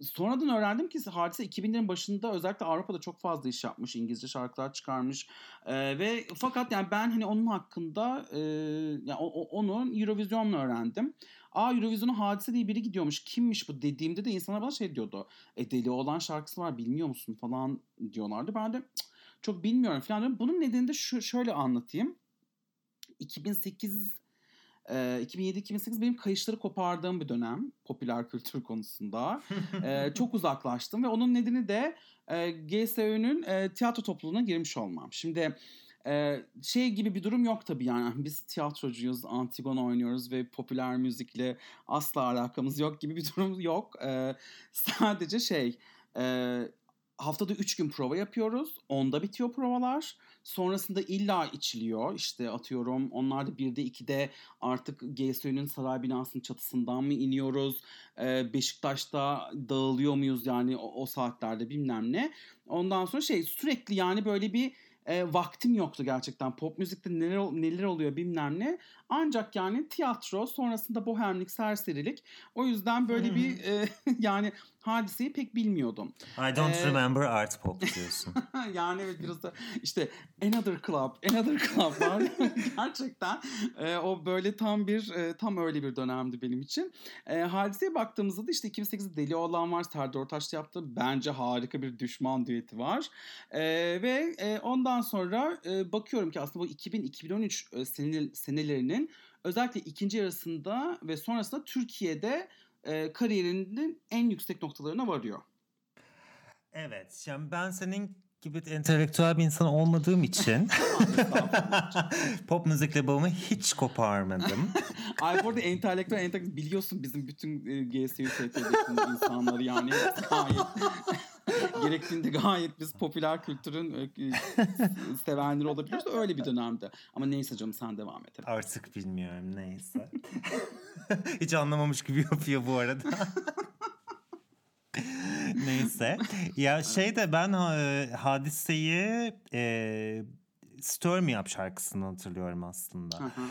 S2: sonradan öğrendim ki Hadise 2000'lerin başında özellikle Avrupa'da çok fazla iş yapmış. İngilizce şarkılar çıkarmış. E, ve fakat yani ben hani onun hakkında e, yani onu Eurovision'la öğrendim. Aa Eurovision'a Hadise diye biri gidiyormuş. Kimmiş bu dediğimde de insanlar bana şey diyordu. E deli olan şarkısı var bilmiyor musun falan diyorlardı. Ben de cık, çok bilmiyorum falan. Bunun nedeni de şu, şöyle anlatayım. 2008 e, 2007-2008 benim kayışları kopardığım bir dönem popüler kültür konusunda. *laughs* e, çok uzaklaştım ve onun nedeni de e, GSÖ'nün e, tiyatro topluluğuna girmiş olmam. Şimdi Ee, şey gibi bir durum yok tabii yani. Biz tiyatrocuyuz, Antigone oynuyoruz ve popüler müzikle asla alakamız yok gibi bir *laughs* durum yok. Ee, sadece şey... E, haftada 3 gün prova yapıyoruz. Onda bitiyor provalar. Sonrasında illa içiliyor. İşte atıyorum onlar da 1'de 2'de artık GSÜ'nün saray binasının çatısından mı iniyoruz? Ee, Beşiktaş'ta dağılıyor muyuz yani o, o saatlerde bilmem ne. Ondan sonra şey sürekli yani böyle bir e, vaktim yoktu gerçekten. Pop müzikte neler neler oluyor bilmem ne. Ancak yani tiyatro sonrasında bohemlik, serserilik. O yüzden böyle bir e, *laughs* yani hadiseyi pek bilmiyordum.
S1: I don't ee, remember art pop *laughs* diyorsun. *laughs*
S2: yani evet biraz da işte Another Club, Another Club var. *laughs* Gerçekten e, o böyle tam bir e, tam öyle bir dönemdi benim için. E, hadiseye baktığımızda da işte 2008'de Deli Olan var. Serdar Ortaç yaptı. Bence harika bir düşman düeti var. E, ve e, ondan sonra e, bakıyorum ki aslında bu 2000-2013 e, senelerinin özellikle ikinci yarısında ve sonrasında Türkiye'de e, kariyerinin en yüksek noktalarına varıyor.
S1: Evet. Yani ben senin gibi entelektüel bir insan olmadığım için *laughs* *laughs* pop müzikle bağımı hiç koparmadım. *laughs*
S2: Ay bu arada entelektüel, entelektüel biliyorsun bizim bütün e, GSU insanları yani *laughs* gerektiğinde gayet biz popüler kültürün e, sevenleri olabiliyoruz. Öyle bir dönemde. Ama neyse canım sen devam et.
S1: Artık bilmiyorum neyse. *laughs* Hiç anlamamış gibi yapıyor bu arada. *laughs* Neyse. Ya şey de ben e, hadiseyi e, Stir Me Up şarkısını hatırlıyorum aslında. Hı hı.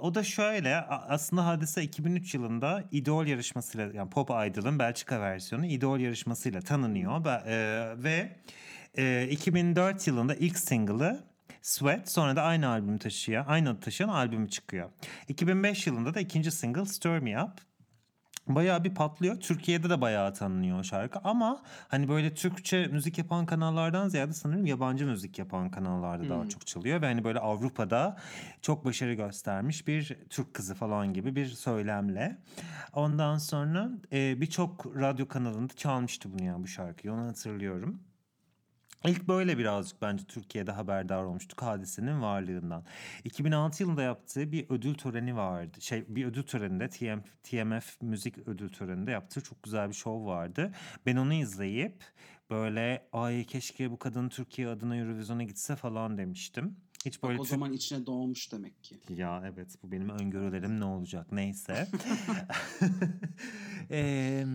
S1: O da şöyle aslında Hadise 2003 yılında Idol yarışmasıyla yani Pop Idol'ın Belçika versiyonu Idol yarışmasıyla tanınıyor ve e, 2004 yılında ilk single'ı Sweat sonra da aynı albümü taşıyan, aynı adı taşıyan albümü çıkıyor. 2005 yılında da ikinci single Stir Me Up bayağı bir patlıyor. Türkiye'de de bayağı tanınıyor o şarkı ama hani böyle Türkçe müzik yapan kanallardan ziyade sanırım yabancı müzik yapan kanallarda hmm. daha çok çalıyor ve hani böyle Avrupa'da çok başarı göstermiş bir Türk kızı falan gibi bir söylemle. Ondan sonra e, birçok radyo kanalında çalmıştı bunu yani bu şarkıyı onu hatırlıyorum. İlk böyle birazcık bence Türkiye'de haberdar olmuştuk hadisenin varlığından. 2006 yılında yaptığı bir ödül töreni vardı. Şey bir ödül töreninde TM, TMF müzik ödül töreninde yaptığı çok güzel bir şov vardı. Ben onu izleyip böyle ay keşke bu kadın Türkiye adına Eurovision'a gitse falan demiştim.
S2: Hiç böyle Bak, o zaman içine doğmuş demek ki.
S1: Ya evet bu benim öngörülerim ne olacak neyse. *laughs* Eee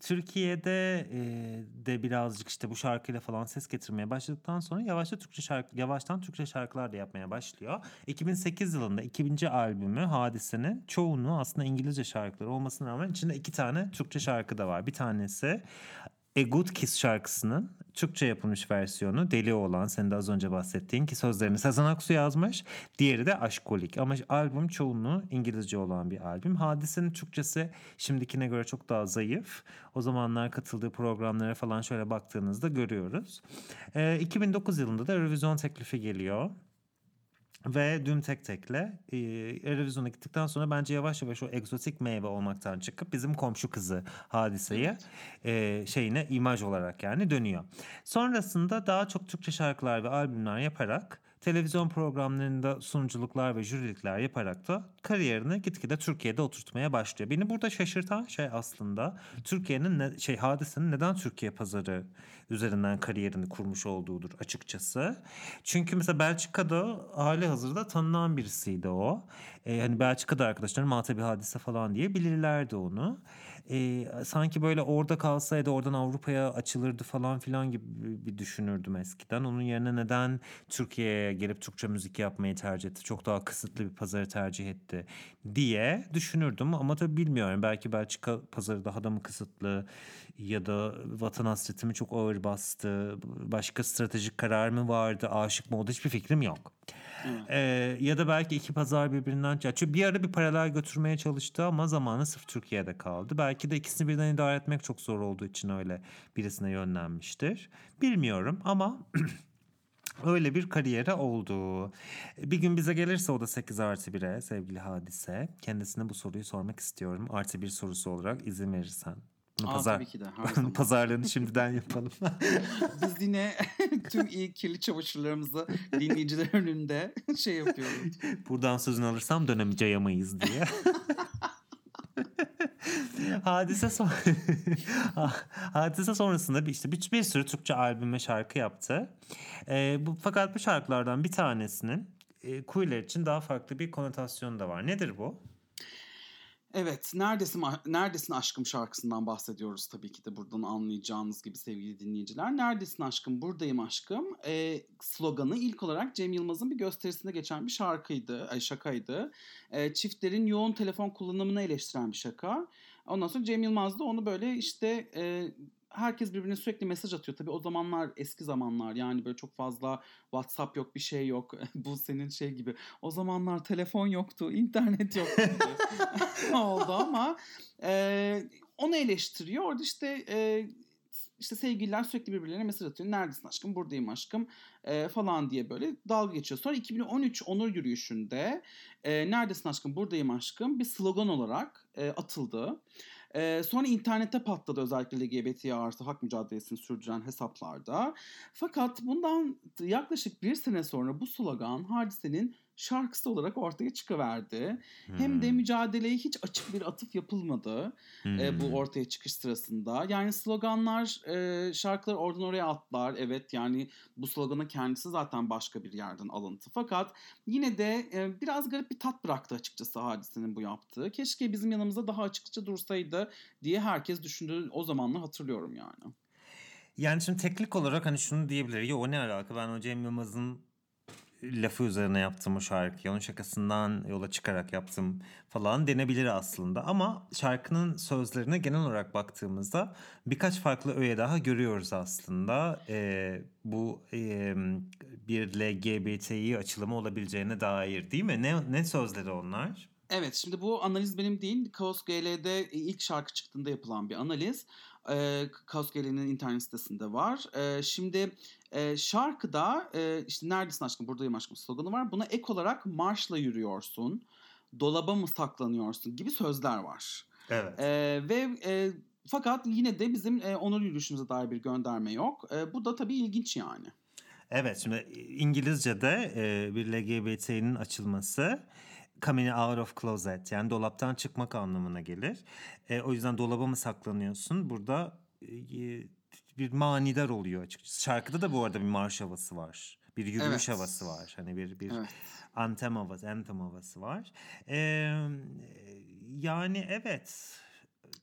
S1: Türkiye'de e, de birazcık işte bu şarkıyla falan ses getirmeye başladıktan sonra yavaşça Türkçe şarkı yavaştan Türkçe şarkılar da yapmaya başlıyor. 2008 yılında ikinci albümü Hadise'nin çoğunu aslında İngilizce şarkıları olmasına rağmen içinde iki tane Türkçe şarkı da var. Bir tanesi A Good Kiss şarkısının Türkçe yapılmış versiyonu Deli olan senin de az önce bahsettiğin ki sözlerini Sezen Aksu yazmış. Diğeri de Aşkolik ama albüm çoğunluğu İngilizce olan bir albüm. Hadisenin Türkçesi şimdikine göre çok daha zayıf. O zamanlar katıldığı programlara falan şöyle baktığınızda görüyoruz. E, 2009 yılında da Eurovision teklifi geliyor. Ve dün tek tekle e, Eurovision'a gittikten sonra bence yavaş yavaş o egzotik meyve olmaktan çıkıp bizim komşu kızı hadiseyi e, şeyine imaj olarak yani dönüyor. Sonrasında daha çok Türkçe şarkılar ve albümler yaparak televizyon programlarında sunuculuklar ve jürilikler yaparak da kariyerini gitgide Türkiye'de oturtmaya başlıyor. Beni burada şaşırtan şey aslında Türkiye'nin ne, şey hadisenin neden Türkiye pazarı üzerinden kariyerini kurmuş olduğudur açıkçası. Çünkü mesela Belçika'da hali hazırda tanınan birisiydi o. Ee, hani Belçika'da arkadaşlarım Malta bir hadise falan diye bilirlerdi onu e, sanki böyle orada kalsaydı oradan Avrupa'ya açılırdı falan filan gibi bir düşünürdüm eskiden. Onun yerine neden Türkiye'ye gelip Türkçe müzik yapmayı tercih etti? Çok daha kısıtlı bir pazarı tercih etti diye düşünürdüm. Ama tabii bilmiyorum. Belki Belçika pazarı daha da mı kısıtlı ya da vatan hasreti mi çok ağır bastı? Başka stratejik karar mı vardı? Aşık mı oldu? Hiçbir fikrim yok. Ee, ya da belki iki pazar birbirinden çünkü bir ara bir paralel götürmeye çalıştı ama zamanı sırf Türkiye'de kaldı. Belki de ikisini birden idare etmek çok zor olduğu için öyle birisine yönlenmiştir. Bilmiyorum ama *clears throat* öyle bir kariyeri oldu. Bir gün bize gelirse o da 8 artı 1'e sevgili Hadise. Kendisine bu soruyu sormak istiyorum. Artı bir sorusu olarak izin verirsen.
S2: Aa,
S1: pazar
S2: tabii ki de *laughs*
S1: pazarlığını şimdiden yapalım. *laughs*
S2: Biz yine *laughs* tüm iyi kirli çamaşırlarımızı dinleyiciler önünde şey yapıyoruz.
S1: Buradan sözünü alırsam dönemeyeceğiz diye. Hadise son Hadise sonrasında bir, işte bir, bir sürü Türkçe albüm ve şarkı yaptı. Ee, bu fakat bu şarkılardan bir tanesinin e, Queer'ler için daha farklı bir konotasyonu da var. Nedir bu?
S2: Evet, Neredesin, Neredesin Aşkım şarkısından bahsediyoruz tabii ki de buradan anlayacağınız gibi sevgili dinleyiciler. Neredesin Aşkım, Buradayım Aşkım e, sloganı ilk olarak Cem Yılmaz'ın bir gösterisinde geçen bir şarkıydı, ay şakaydı. E, çiftlerin yoğun telefon kullanımını eleştiren bir şaka. Ondan sonra Cem Yılmaz da onu böyle işte e, herkes birbirine sürekli mesaj atıyor. Tabii o zamanlar eski zamanlar yani böyle çok fazla WhatsApp yok bir şey yok. *laughs* Bu senin şey gibi. O zamanlar telefon yoktu, *laughs* internet yoktu *laughs* oldu ama e, onu eleştiriyor. Orada işte e, işte sevgililer sürekli birbirlerine mesaj atıyor. Neredesin aşkım? Buradayım aşkım e, falan diye böyle dalga geçiyor. Sonra 2013 onur yürüyüşünde e, Neredesin aşkım? Buradayım aşkım bir slogan olarak e, atıldı. Ee, sonra internette patladı özellikle LGBT artı hak mücadelesini sürdüren hesaplarda. Fakat bundan yaklaşık bir sene sonra bu slogan hadisenin şarkısı olarak ortaya çıkıverdi. Hmm. Hem de mücadeleye hiç açık bir atıf yapılmadı hmm. e, bu ortaya çıkış sırasında. Yani sloganlar, e, şarkılar oradan oraya atlar. Evet yani bu sloganın kendisi zaten başka bir yerden alıntı. Fakat yine de e, biraz garip bir tat bıraktı açıkçası hadisenin bu yaptığı. Keşke bizim yanımızda daha açıkça dursaydı diye herkes düşündü. O zamanlar hatırlıyorum yani.
S1: Yani şimdi teknik olarak hani şunu diyebilir. Yo o ne alaka ben o Cem Yılmaz'ın lafı üzerine yaptım o şarkıyı. Onun şakasından yola çıkarak yaptım falan denebilir aslında. Ama şarkının sözlerine genel olarak baktığımızda birkaç farklı öğe daha görüyoruz aslında. Ee, bu e, bir LGBTİ açılımı olabileceğine dair değil mi? Ne, ne sözleri onlar?
S2: Evet şimdi bu analiz benim değil. Kaos GL'de ilk şarkı çıktığında yapılan bir analiz. Ee, Kaos GL'nin internet sitesinde var. Ee, şimdi e, şarkıda e, işte neredesin aşkım buradayım aşkım sloganı var. Buna ek olarak marşla yürüyorsun, dolaba mı saklanıyorsun gibi sözler var.
S1: Evet.
S2: E, ve e, fakat yine de bizim e, onur yürüyüşümüze dair bir gönderme yok. E, bu da tabii ilginç yani.
S1: Evet şimdi İngilizce'de e, bir LGBT'nin açılması coming out of closet yani dolaptan çıkmak anlamına gelir. E, o yüzden dolaba mı saklanıyorsun? Burada e, bir manidar oluyor açıkçası. Şarkıda da bu arada bir marş havası var. Bir yürüyüş evet. havası var. Hani bir bir evet. anthem havası, anthem havası var. Ee, yani evet.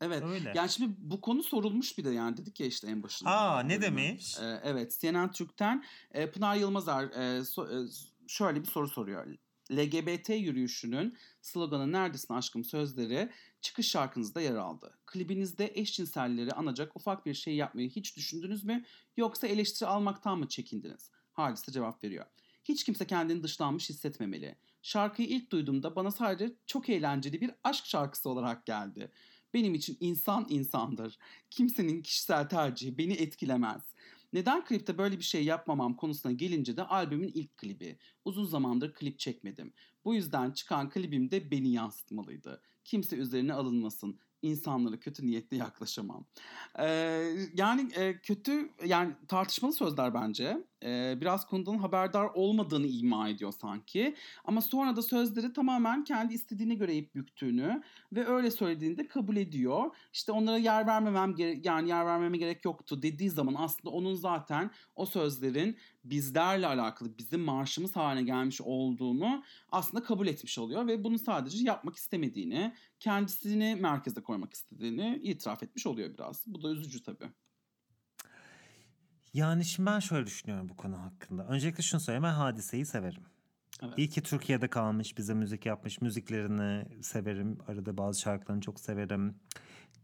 S2: Evet. Öyle. Yani şimdi bu konu sorulmuş bir de yani dedik ya işte en başında.
S1: Aa ne demiş?
S2: Ee, evet CNN Türk'ten e, Pınar Yılmazer e, so, e, şöyle bir soru soruyor. LGBT yürüyüşünün sloganı Neredesin Aşkım sözleri çıkış şarkınızda yer aldı. Klibinizde eşcinselleri anacak ufak bir şey yapmayı hiç düşündünüz mü yoksa eleştiri almaktan mı çekindiniz? Hadise cevap veriyor. Hiç kimse kendini dışlanmış hissetmemeli. Şarkıyı ilk duyduğumda bana sadece çok eğlenceli bir aşk şarkısı olarak geldi. Benim için insan insandır. Kimsenin kişisel tercihi beni etkilemez. Neden klipte böyle bir şey yapmamam konusuna gelince de albümün ilk klibi. Uzun zamandır klip çekmedim. Bu yüzden çıkan klibim de beni yansıtmalıydı. Kimse üzerine alınmasın insanlara kötü niyetli yaklaşamam. Ee, yani e, kötü yani tartışmalı sözler bence. Ee, biraz konudan haberdar olmadığını ima ediyor sanki. Ama sonra da sözleri tamamen kendi istediğine göre ip büktüğünü ve öyle söylediğini de kabul ediyor. İşte onlara yer vermemem yani yer vermeme gerek yoktu dediği zaman aslında onun zaten o sözlerin bizlerle alakalı bizim marşımız haline gelmiş olduğunu aslında kabul etmiş oluyor ve bunu sadece yapmak istemediğini, kendisini merkeze koymak istediğini itiraf etmiş oluyor biraz. Bu da üzücü tabii.
S1: Yani şimdi ben şöyle düşünüyorum bu konu hakkında. Öncelikle şunu söyleyeyim ben Hadise'yi severim. Evet. İyi ki Türkiye'de kalmış, bize müzik yapmış. Müziklerini severim. Arada bazı şarkılarını çok severim.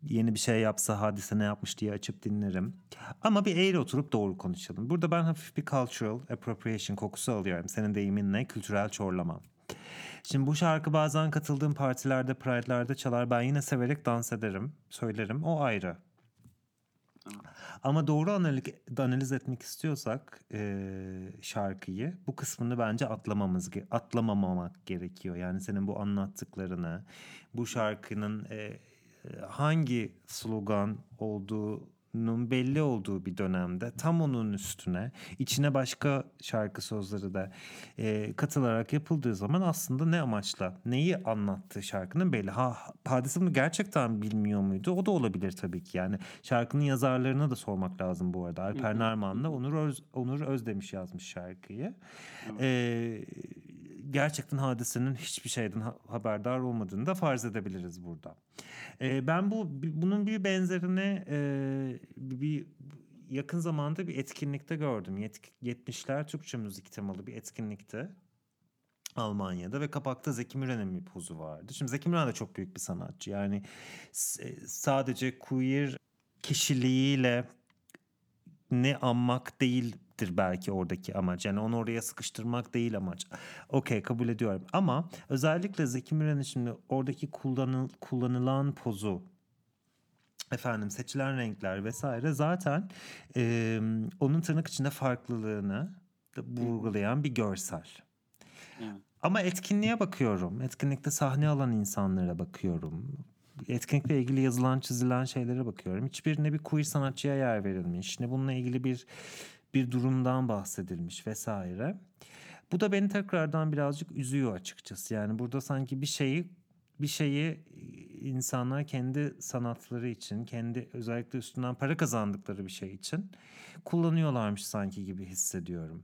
S1: Yeni bir şey yapsa hadise ne yapmış diye açıp dinlerim. Ama bir eğri oturup doğru konuşalım. Burada ben hafif bir cultural appropriation kokusu alıyorum. Senin deyiminle kültürel çorlama. Şimdi bu şarkı bazen katıldığım partilerde, pride'larda çalar. Ben yine severek dans ederim, söylerim. O ayrı. Ama doğru analiz, analiz etmek istiyorsak e, şarkıyı bu kısmını bence atlamamız atlamamak gerekiyor. Yani senin bu anlattıklarını, bu şarkının e, hangi slogan olduğunun belli olduğu bir dönemde tam onun üstüne içine başka şarkı sözleri de e, katılarak yapıldığı zaman aslında ne amaçla neyi anlattığı şarkının belli. Ha, Hadise bunu gerçekten bilmiyor muydu? O da olabilir tabii ki. Yani şarkının yazarlarına da sormak lazım bu arada. Alper Narman'la Onur, Öz, Onur Özdemiş yazmış şarkıyı.
S2: Evet.
S1: E, gerçekten hadisenin hiçbir şeyden ha- haberdar olmadığını da farz edebiliriz burada. E, ben bu bunun bir benzerini e, bir yakın zamanda bir etkinlikte gördüm. Yet- 70'ler Türkçe müzik temalı bir etkinlikte. Almanya'da ve kapakta Zeki Müren'in bir pozu vardı. Şimdi Zeki Müren de çok büyük bir sanatçı. Yani s- sadece queer kişiliğiyle ne anmak değildir belki oradaki amaç. Yani onu oraya sıkıştırmak değil amaç. Okey kabul ediyorum. Ama özellikle Zeki Müren'in şimdi oradaki kullanıl, kullanılan pozu efendim seçilen renkler vesaire zaten e, onun tırnak içinde farklılığını vurgulayan bir görsel.
S2: Evet.
S1: Ama etkinliğe bakıyorum. Etkinlikte sahne alan insanlara bakıyorum. Etkinlikle ilgili yazılan çizilen şeylere bakıyorum. Hiçbirine bir queer sanatçıya yer verilmiş. Ne bununla ilgili bir bir durumdan bahsedilmiş vesaire. Bu da beni tekrardan birazcık üzüyor açıkçası. Yani burada sanki bir şeyi bir şeyi insanlar kendi sanatları için, kendi özellikle üstünden para kazandıkları bir şey için kullanıyorlarmış sanki gibi hissediyorum.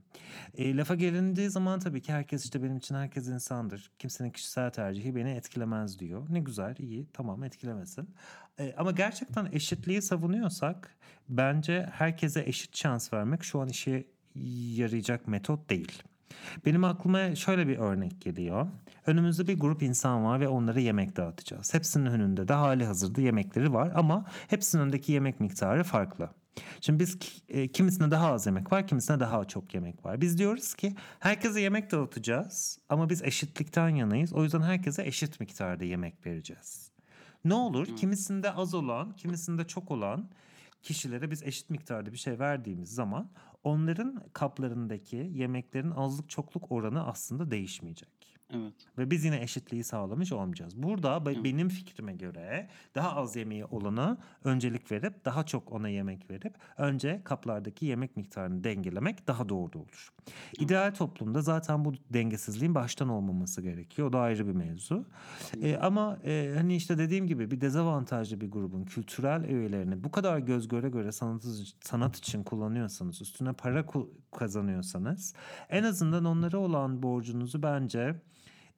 S1: E, lafa gelindiği zaman tabii ki herkes işte benim için herkes insandır. Kimsenin kişisel tercihi beni etkilemez diyor. Ne güzel, iyi, tamam etkilemesin. E, ama gerçekten eşitliği savunuyorsak bence herkese eşit şans vermek şu an işe yarayacak metot değil. Benim aklıma şöyle bir örnek geliyor. Önümüzde bir grup insan var ve onlara yemek dağıtacağız. Hepsinin önünde de hali hazırda yemekleri var ama hepsinin önündeki yemek miktarı farklı. Şimdi biz e, kimisine daha az yemek var, kimisine daha çok yemek var. Biz diyoruz ki herkese yemek dağıtacağız ama biz eşitlikten yanayız. O yüzden herkese eşit miktarda yemek vereceğiz. Ne olur? Kimisinde az olan, kimisinde çok olan kişilere biz eşit miktarda bir şey verdiğimiz zaman onların kaplarındaki yemeklerin azlık çokluk oranı aslında değişmeyecek.
S2: Evet.
S1: Ve biz yine eşitliği sağlamış olmayacağız. Burada be- benim fikrime göre daha az yemeği olana öncelik verip daha çok ona yemek verip önce kaplardaki yemek miktarını dengelemek daha doğru olur. İdeal toplumda zaten bu dengesizliğin baştan olmaması gerekiyor. O da ayrı bir mevzu. E, ama e, hani işte dediğim gibi bir dezavantajlı bir grubun kültürel öğelerini bu kadar göz göre göre sanat, sanat için kullanıyorsanız, üstüne para kazanıyorsanız en azından onlara olan borcunuzu bence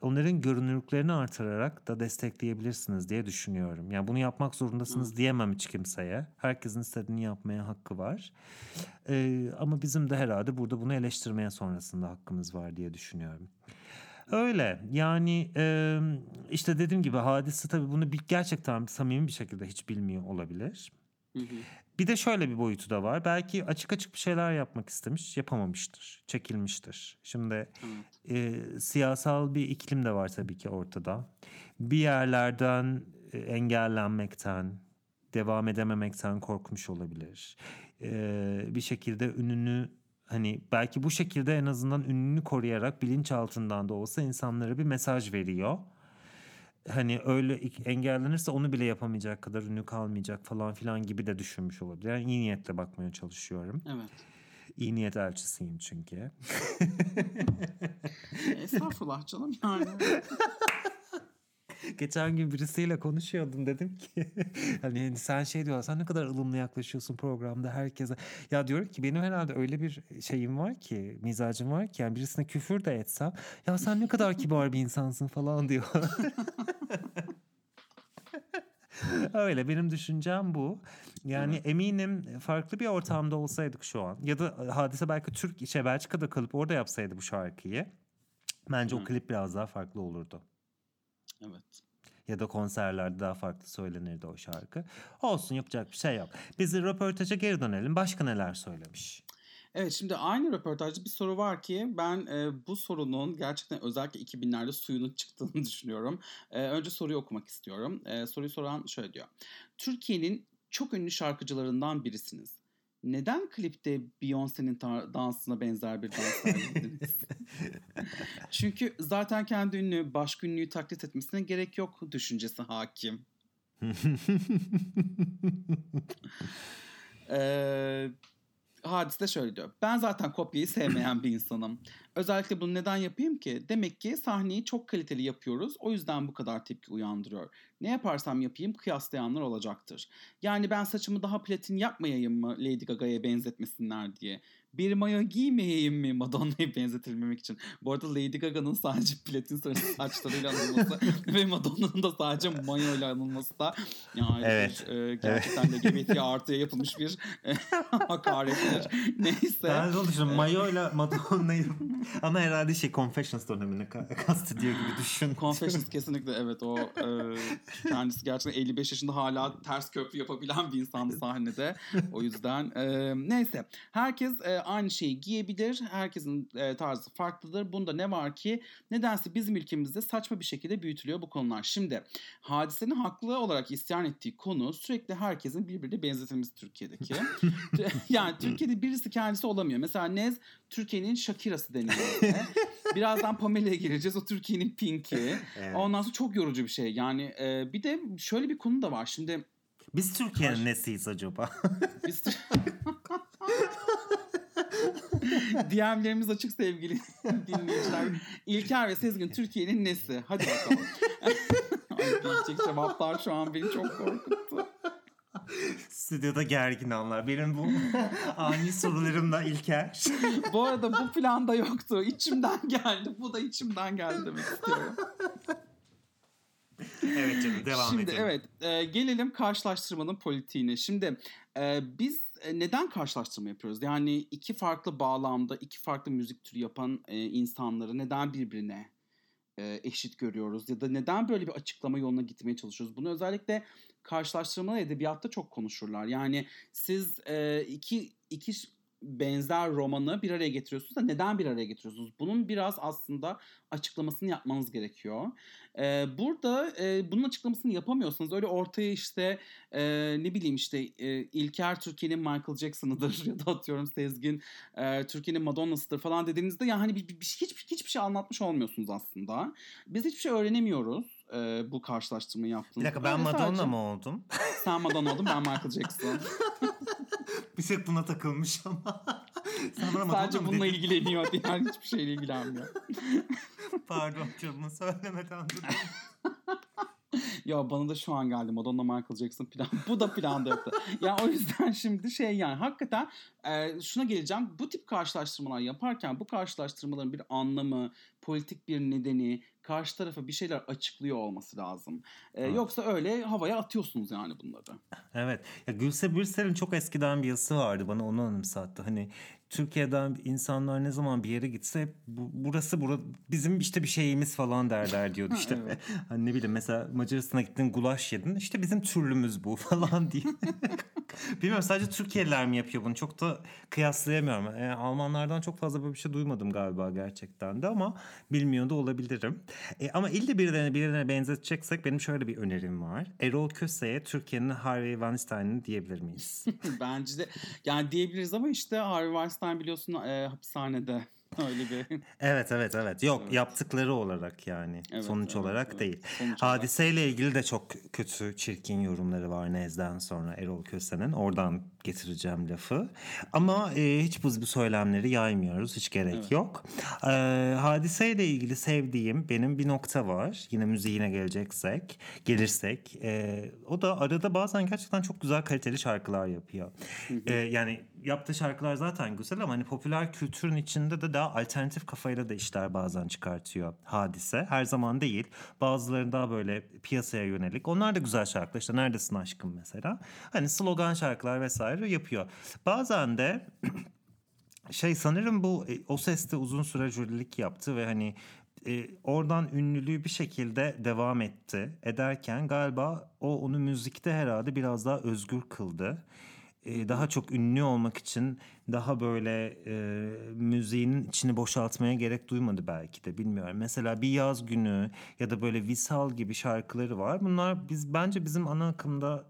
S1: onların görünürlüklerini artırarak da destekleyebilirsiniz diye düşünüyorum. Yani bunu yapmak zorundasınız diyemem hiç kimseye. Herkesin istediğini yapmaya hakkı var. Ee, ama bizim de herhalde burada bunu eleştirmeye sonrasında hakkımız var diye düşünüyorum. Öyle yani e, işte dediğim gibi hadise tabii bunu bir, gerçekten samimi bir şekilde hiç bilmiyor olabilir.
S2: Hı hı.
S1: Bir de şöyle bir boyutu da var. Belki açık açık bir şeyler yapmak istemiş, yapamamıştır, çekilmiştir. Şimdi
S2: Evet.
S1: e, siyasal bir iklim de var tabii ki ortada. Bir yerlerden e, engellenmekten, devam edememekten korkmuş olabilir. E, bir şekilde ününü hani belki bu şekilde en azından ününü koruyarak bilinçaltından da olsa insanlara bir mesaj veriyor. Hani öyle engellenirse onu bile yapamayacak kadar ünlü kalmayacak falan filan gibi de düşünmüş olabilir. Yani iyi niyetle bakmaya çalışıyorum.
S2: Evet.
S1: İyi niyet elçisiyim çünkü. *laughs*
S2: Estağfurullah canım yani. *laughs* *laughs*
S1: Geçen gün birisiyle konuşuyordum dedim ki *laughs* hani sen şey diyorlar sen ne kadar ılımlı yaklaşıyorsun programda herkese. Ya diyorum ki benim herhalde öyle bir şeyim var ki mizacım var ki yani birisine küfür de etsem ya sen ne kadar kibar bir insansın falan diyor. *laughs* Öyle benim düşüncem bu. Yani eminim farklı bir ortamda olsaydık şu an ya da hadise belki Türk şey Belçika'da kalıp orada yapsaydı bu şarkıyı bence o
S2: Hı.
S1: klip biraz daha farklı olurdu.
S2: Evet.
S1: Ya da konserlerde daha farklı söylenirdi o şarkı. Olsun yapacak bir şey yok. Biz röportaja geri dönelim. Başka neler söylemiş?
S2: Evet şimdi aynı röportajda bir soru var ki ben e, bu sorunun gerçekten özellikle 2000'lerde suyunun *laughs* çıktığını düşünüyorum. E, önce soruyu okumak istiyorum. E, soruyu soran şöyle diyor. Türkiye'nin çok ünlü şarkıcılarından birisiniz. Neden klipte Beyoncé'nin dansına benzer bir dans sergilediniz? *laughs* Çünkü zaten kendi ünlü, başka ünlüyü taklit etmesine gerek yok düşüncesi hakim. *laughs* Ee, Hadis de şöyle diyor. Ben zaten kopyayı sevmeyen bir insanım. Özellikle bunu neden yapayım ki? Demek ki sahneyi çok kaliteli yapıyoruz. O yüzden bu kadar tepki uyandırıyor. Ne yaparsam yapayım kıyaslayanlar olacaktır. Yani ben saçımı daha platin yapmayayım mı Lady Gaga'ya benzetmesinler diye. Bir mayo giymeyeyim mi Madonna'ya *laughs* benzetilmemek için. Bu arada Lady Gaga'nın sadece platin sarı saçlarıyla anılması *laughs* ve Madonna'nın da sadece mayo ile anılması da yani
S1: Evet.
S2: e, gerçekten LGBT artıya yapılmış bir e, *laughs* hakarettir. Neyse.
S1: Ben de düşünüyorum. Mayo'yla Madonna'yı ama herhalde şey Confessions dönemini ka- kastediyor gibi düşün.
S2: Confessions kesinlikle evet o e, kendisi gerçekten 55 yaşında hala ters köprü yapabilen bir insandı sahnede. O yüzden e, neyse herkes e, aynı şeyi giyebilir. Herkesin e, tarzı farklıdır. Bunda ne var ki nedense bizim ülkemizde saçma bir şekilde büyütülüyor bu konular. Şimdi hadisenin haklı olarak isyan ettiği konu sürekli herkesin birbirine benzetilmesi Türkiye'deki. *laughs* yani Türkiye'de birisi kendisi olamıyor. Mesela Nez Türkiye'nin Shakira'sı deniyor. *laughs* Birazdan Pamela'ya geleceğiz. O Türkiye'nin Pink'i.
S1: Evet.
S2: Ondan sonra çok yorucu bir şey. Yani e, bir de şöyle bir konu da var. Şimdi
S1: Biz Türkiye'nin nesiyiz acaba?
S2: biz *laughs* *laughs* DM'lerimiz açık sevgili *laughs* dinleyiciler. İlker ve Sezgin Türkiye'nin nesi? Hadi bakalım. *laughs* Ay, gelecek cevaplar şu an beni çok korkuttu.
S1: Stüdyoda gergin anlar. Benim bu ani sorularımla İlker.
S2: Bu arada bu planda yoktu. İçimden geldi. Bu da içimden geldi demek istiyorum.
S1: evet canım devam
S2: Şimdi
S1: edelim.
S2: evet e, gelelim karşılaştırmanın politiğine. Şimdi e, biz neden karşılaştırma yapıyoruz? Yani iki farklı bağlamda iki farklı müzik türü yapan e, insanları neden birbirine e, eşit görüyoruz? Ya da neden böyle bir açıklama yoluna gitmeye çalışıyoruz? Bunu özellikle karşılaştırmalı edebiyatta çok konuşurlar. Yani siz e, iki iki benzer romanı bir araya getiriyorsunuz da neden bir araya getiriyorsunuz? Bunun biraz aslında açıklamasını yapmanız gerekiyor. Ee, burada e, bunun açıklamasını yapamıyorsanız öyle ortaya işte e, ne bileyim işte e, İlker Türkiye'nin Michael Jackson'ıdır *laughs* ya da atıyorum Sezgin e, Türkiye'nin Madonna'sıdır falan dediğinizde yani bir, bir, bir, hiç, hiçbir şey anlatmış olmuyorsunuz aslında. Biz hiçbir şey öğrenemiyoruz e, bu karşılaştırmayı
S1: Bir
S2: yaptığımızda.
S1: dakika ben
S2: Öyle
S1: Madonna
S2: sadece
S1: mı oldum? *laughs*
S2: Sen Madonna oldun ben Michael Jackson. *laughs*
S1: Bir tek buna takılmış ama. *laughs* Sen bana Madonna
S2: sadece
S1: mı
S2: bununla
S1: dedin?
S2: ilgileniyor diğer hiçbir şeyle ilgilenmiyor.
S1: Pardon canım söylemeden dur.
S2: Ya bana da şu an geldi Madonna Michael Jackson plan. Bu da planda yoktu. ya o yüzden şimdi şey yani hakikaten e, şuna geleceğim. Bu tip karşılaştırmalar yaparken bu karşılaştırmaların bir anlamı, politik bir nedeni, karşı tarafa bir şeyler açıklıyor olması lazım. E,
S1: Evet.
S2: Yoksa öyle havaya atıyorsunuz yani bunları.
S1: Evet. Ya Gülse Bürsel'in çok eskiden bir yazısı vardı. Bana onu anımsattı. Hani Türkiye'den insanlar ne zaman bir yere gitse bu, burası bura, bizim işte bir şeyimiz falan derler diyordu işte.
S2: Evet. *laughs*
S1: hani ne bileyim mesela Macaristan'a gittin gulaş yedin. işte bizim türlümüz bu *laughs* falan diye. *laughs* Bilmiyorum sadece Türkiye'liler mi yapıyor bunu? Çok da kıyaslayamıyorum. E, Almanlardan çok fazla böyle bir şey duymadım galiba gerçekten de ama bilmiyor da olabilirim. E, ama ille birilerine birine benzeteceksek benim şöyle bir önerim var. Erol Köse'ye Türkiye'nin Harvey Weinstein'ı diyebilir miyiz?
S2: Bence de yani diyebiliriz ama işte Harvey Weinstein biliyorsun e, hapishanede *laughs* öyle bir *laughs*
S1: evet evet evet. Yok
S2: Evet.
S1: yaptıkları olarak yani.
S2: Evet,
S1: Sonuç
S2: evet,
S1: olarak
S2: evet.
S1: değil.
S2: Sonuç olarak.
S1: Hadiseyle ilgili de çok kötü çirkin yorumları var Nez'den sonra Erol Köse'nin. Oradan getireceğim lafı. Ama e, hiç bu, bu söylemleri yaymıyoruz. Hiç gerek
S2: Evet.
S1: yok. E, hadiseyle ilgili sevdiğim benim bir nokta var. Yine müziğine geleceksek, gelirsek. E, o da arada bazen gerçekten çok güzel kaliteli şarkılar yapıyor. E, yani yaptığı şarkılar zaten güzel ama hani popüler kültürün içinde de daha alternatif kafayla da işler bazen çıkartıyor hadise. Her zaman değil. Bazıları daha böyle piyasaya yönelik. Onlar da güzel şarkılar. İşte Neredesin Aşkım mesela. Hani slogan şarkılar vesaire yapıyor. Bazen de *clears throat* şey sanırım bu e, o seste uzun süre jürilik yaptı ve hani e, oradan ünlülüğü bir şekilde devam etti. Ederken galiba o onu müzikte herhalde biraz daha özgür kıldı. E, daha çok ünlü olmak için daha böyle e, müziğinin içini boşaltmaya gerek duymadı belki de bilmiyorum. Mesela bir yaz günü ya da böyle Visal gibi şarkıları var. Bunlar biz bence bizim ana akımda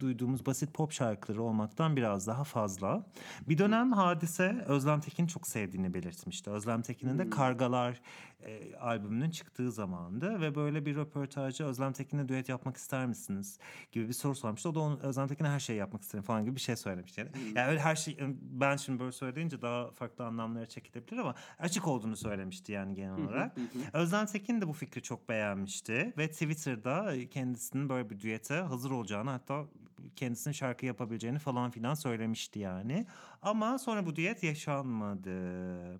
S1: duyduğumuz basit pop şarkıları olmaktan biraz daha fazla. Bir dönem Hadise Özlem Tekin'i çok sevdiğini belirtmişti. Özlem Tekin'in de Kargalar e, albümünün çıktığı zamandı ve böyle bir röportajda Özlem Tekin'le düet yapmak ister misiniz gibi bir soru sormuştu. O da onun, Özlem Tekin'e her şeyi yapmak isterim falan gibi bir şey söylemişti. Yani, yani öyle her şey ben şimdi böyle söyleyince daha farklı anlamlara çekilebilir ama açık olduğunu söylemişti yani genel olarak. Özlem Tekin de bu fikri çok beğenmişti ve Twitter'da kendisinin böyle bir düete hazır olacağını hatta kendisinin şarkı yapabileceğini falan filan söylemişti yani. Ama sonra bu düet yaşanmadı.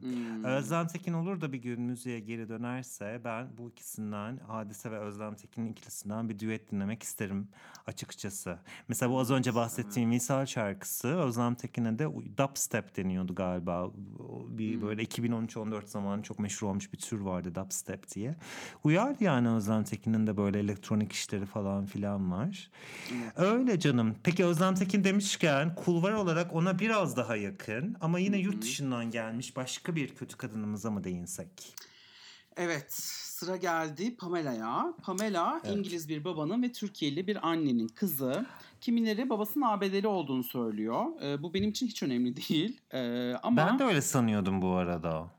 S2: Hmm.
S1: Özlem Tekin olur da bir gün müziğe geri dönerse ben bu ikisinden Hadise ve Özlem Tekin'in ikilisinden bir düet dinlemek isterim açıkçası. Mesela bu az önce bahsettiğim Visal şarkısı Özlem Tekin'e de dubstep deniyordu galiba. Bir böyle 2013-14 zamanı çok meşhur olmuş bir tür vardı dubstep diye. Uyar yani Özlem Tekin'in de böyle elektronik işleri falan filan var. Öyle canım. Peki Özlem Tekin demişken kulvar olarak ona biraz daha yakın ama yine yurt dışından gelmiş başka bir kötü kadınımıza mı değinsek?
S2: Evet, sıra geldi Pamela'ya. Pamela
S1: Evet.
S2: İngiliz bir babanın ve Türkiye'li bir annenin kızı. Kimileri babasının ABD'li olduğunu söylüyor. Ee, bu benim için hiç önemli *laughs* değil. Ee, ama
S1: Ben de öyle sanıyordum bu arada.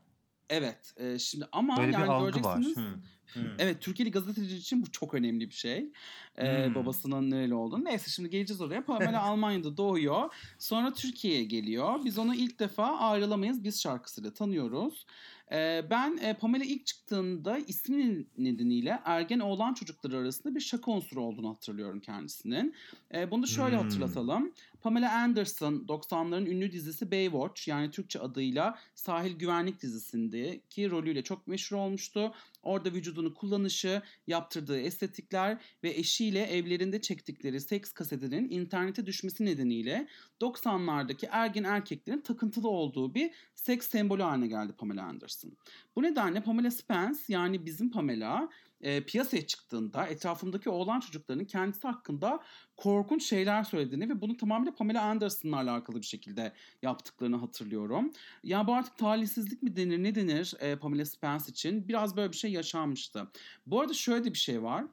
S2: evet, e, şimdi ama
S1: Böyle
S2: yani
S1: bir algı var.
S2: göreceksiniz.
S1: Hı.
S2: Evet, Türkiye'li gazeteci için bu çok önemli bir şey. Ee,
S1: Hmm.
S2: Babasının nereli olduğunu. Neyse şimdi geleceğiz oraya. Pamela *laughs* Almanya'da doğuyor. Sonra Türkiye'ye geliyor. Biz onu ilk defa ayrılamayız biz şarkısıyla tanıyoruz. Ee, ben e, Pamela ilk çıktığında ismi nedeniyle ergen oğlan çocukları arasında bir şaka unsuru olduğunu hatırlıyorum kendisinin. Ee, bunu şöyle
S1: Hmm.
S2: hatırlatalım. Pamela Anderson 90'ların ünlü dizisi Baywatch yani Türkçe adıyla Sahil Güvenlik dizisindeki rolüyle çok meşhur olmuştu. Orada vücudunu kullanışı, yaptırdığı estetikler ve eşiyle evlerinde çektikleri seks kasetinin internete düşmesi nedeniyle 90'lardaki ergen erkeklerin takıntılı olduğu bir seks sembolü haline geldi Pamela Anderson. Bu nedenle Pamela Spence yani bizim Pamela e, piyasaya çıktığında etrafımdaki oğlan çocuklarının kendisi hakkında korkunç şeyler söylediğini ve bunu tamamıyla Pamela Anderson'la alakalı bir şekilde yaptıklarını hatırlıyorum. Ya bu artık talihsizlik mi denir ne denir e, Pamela Spence için? Biraz böyle bir şey yaşanmıştı. Bu arada şöyle de bir şey var.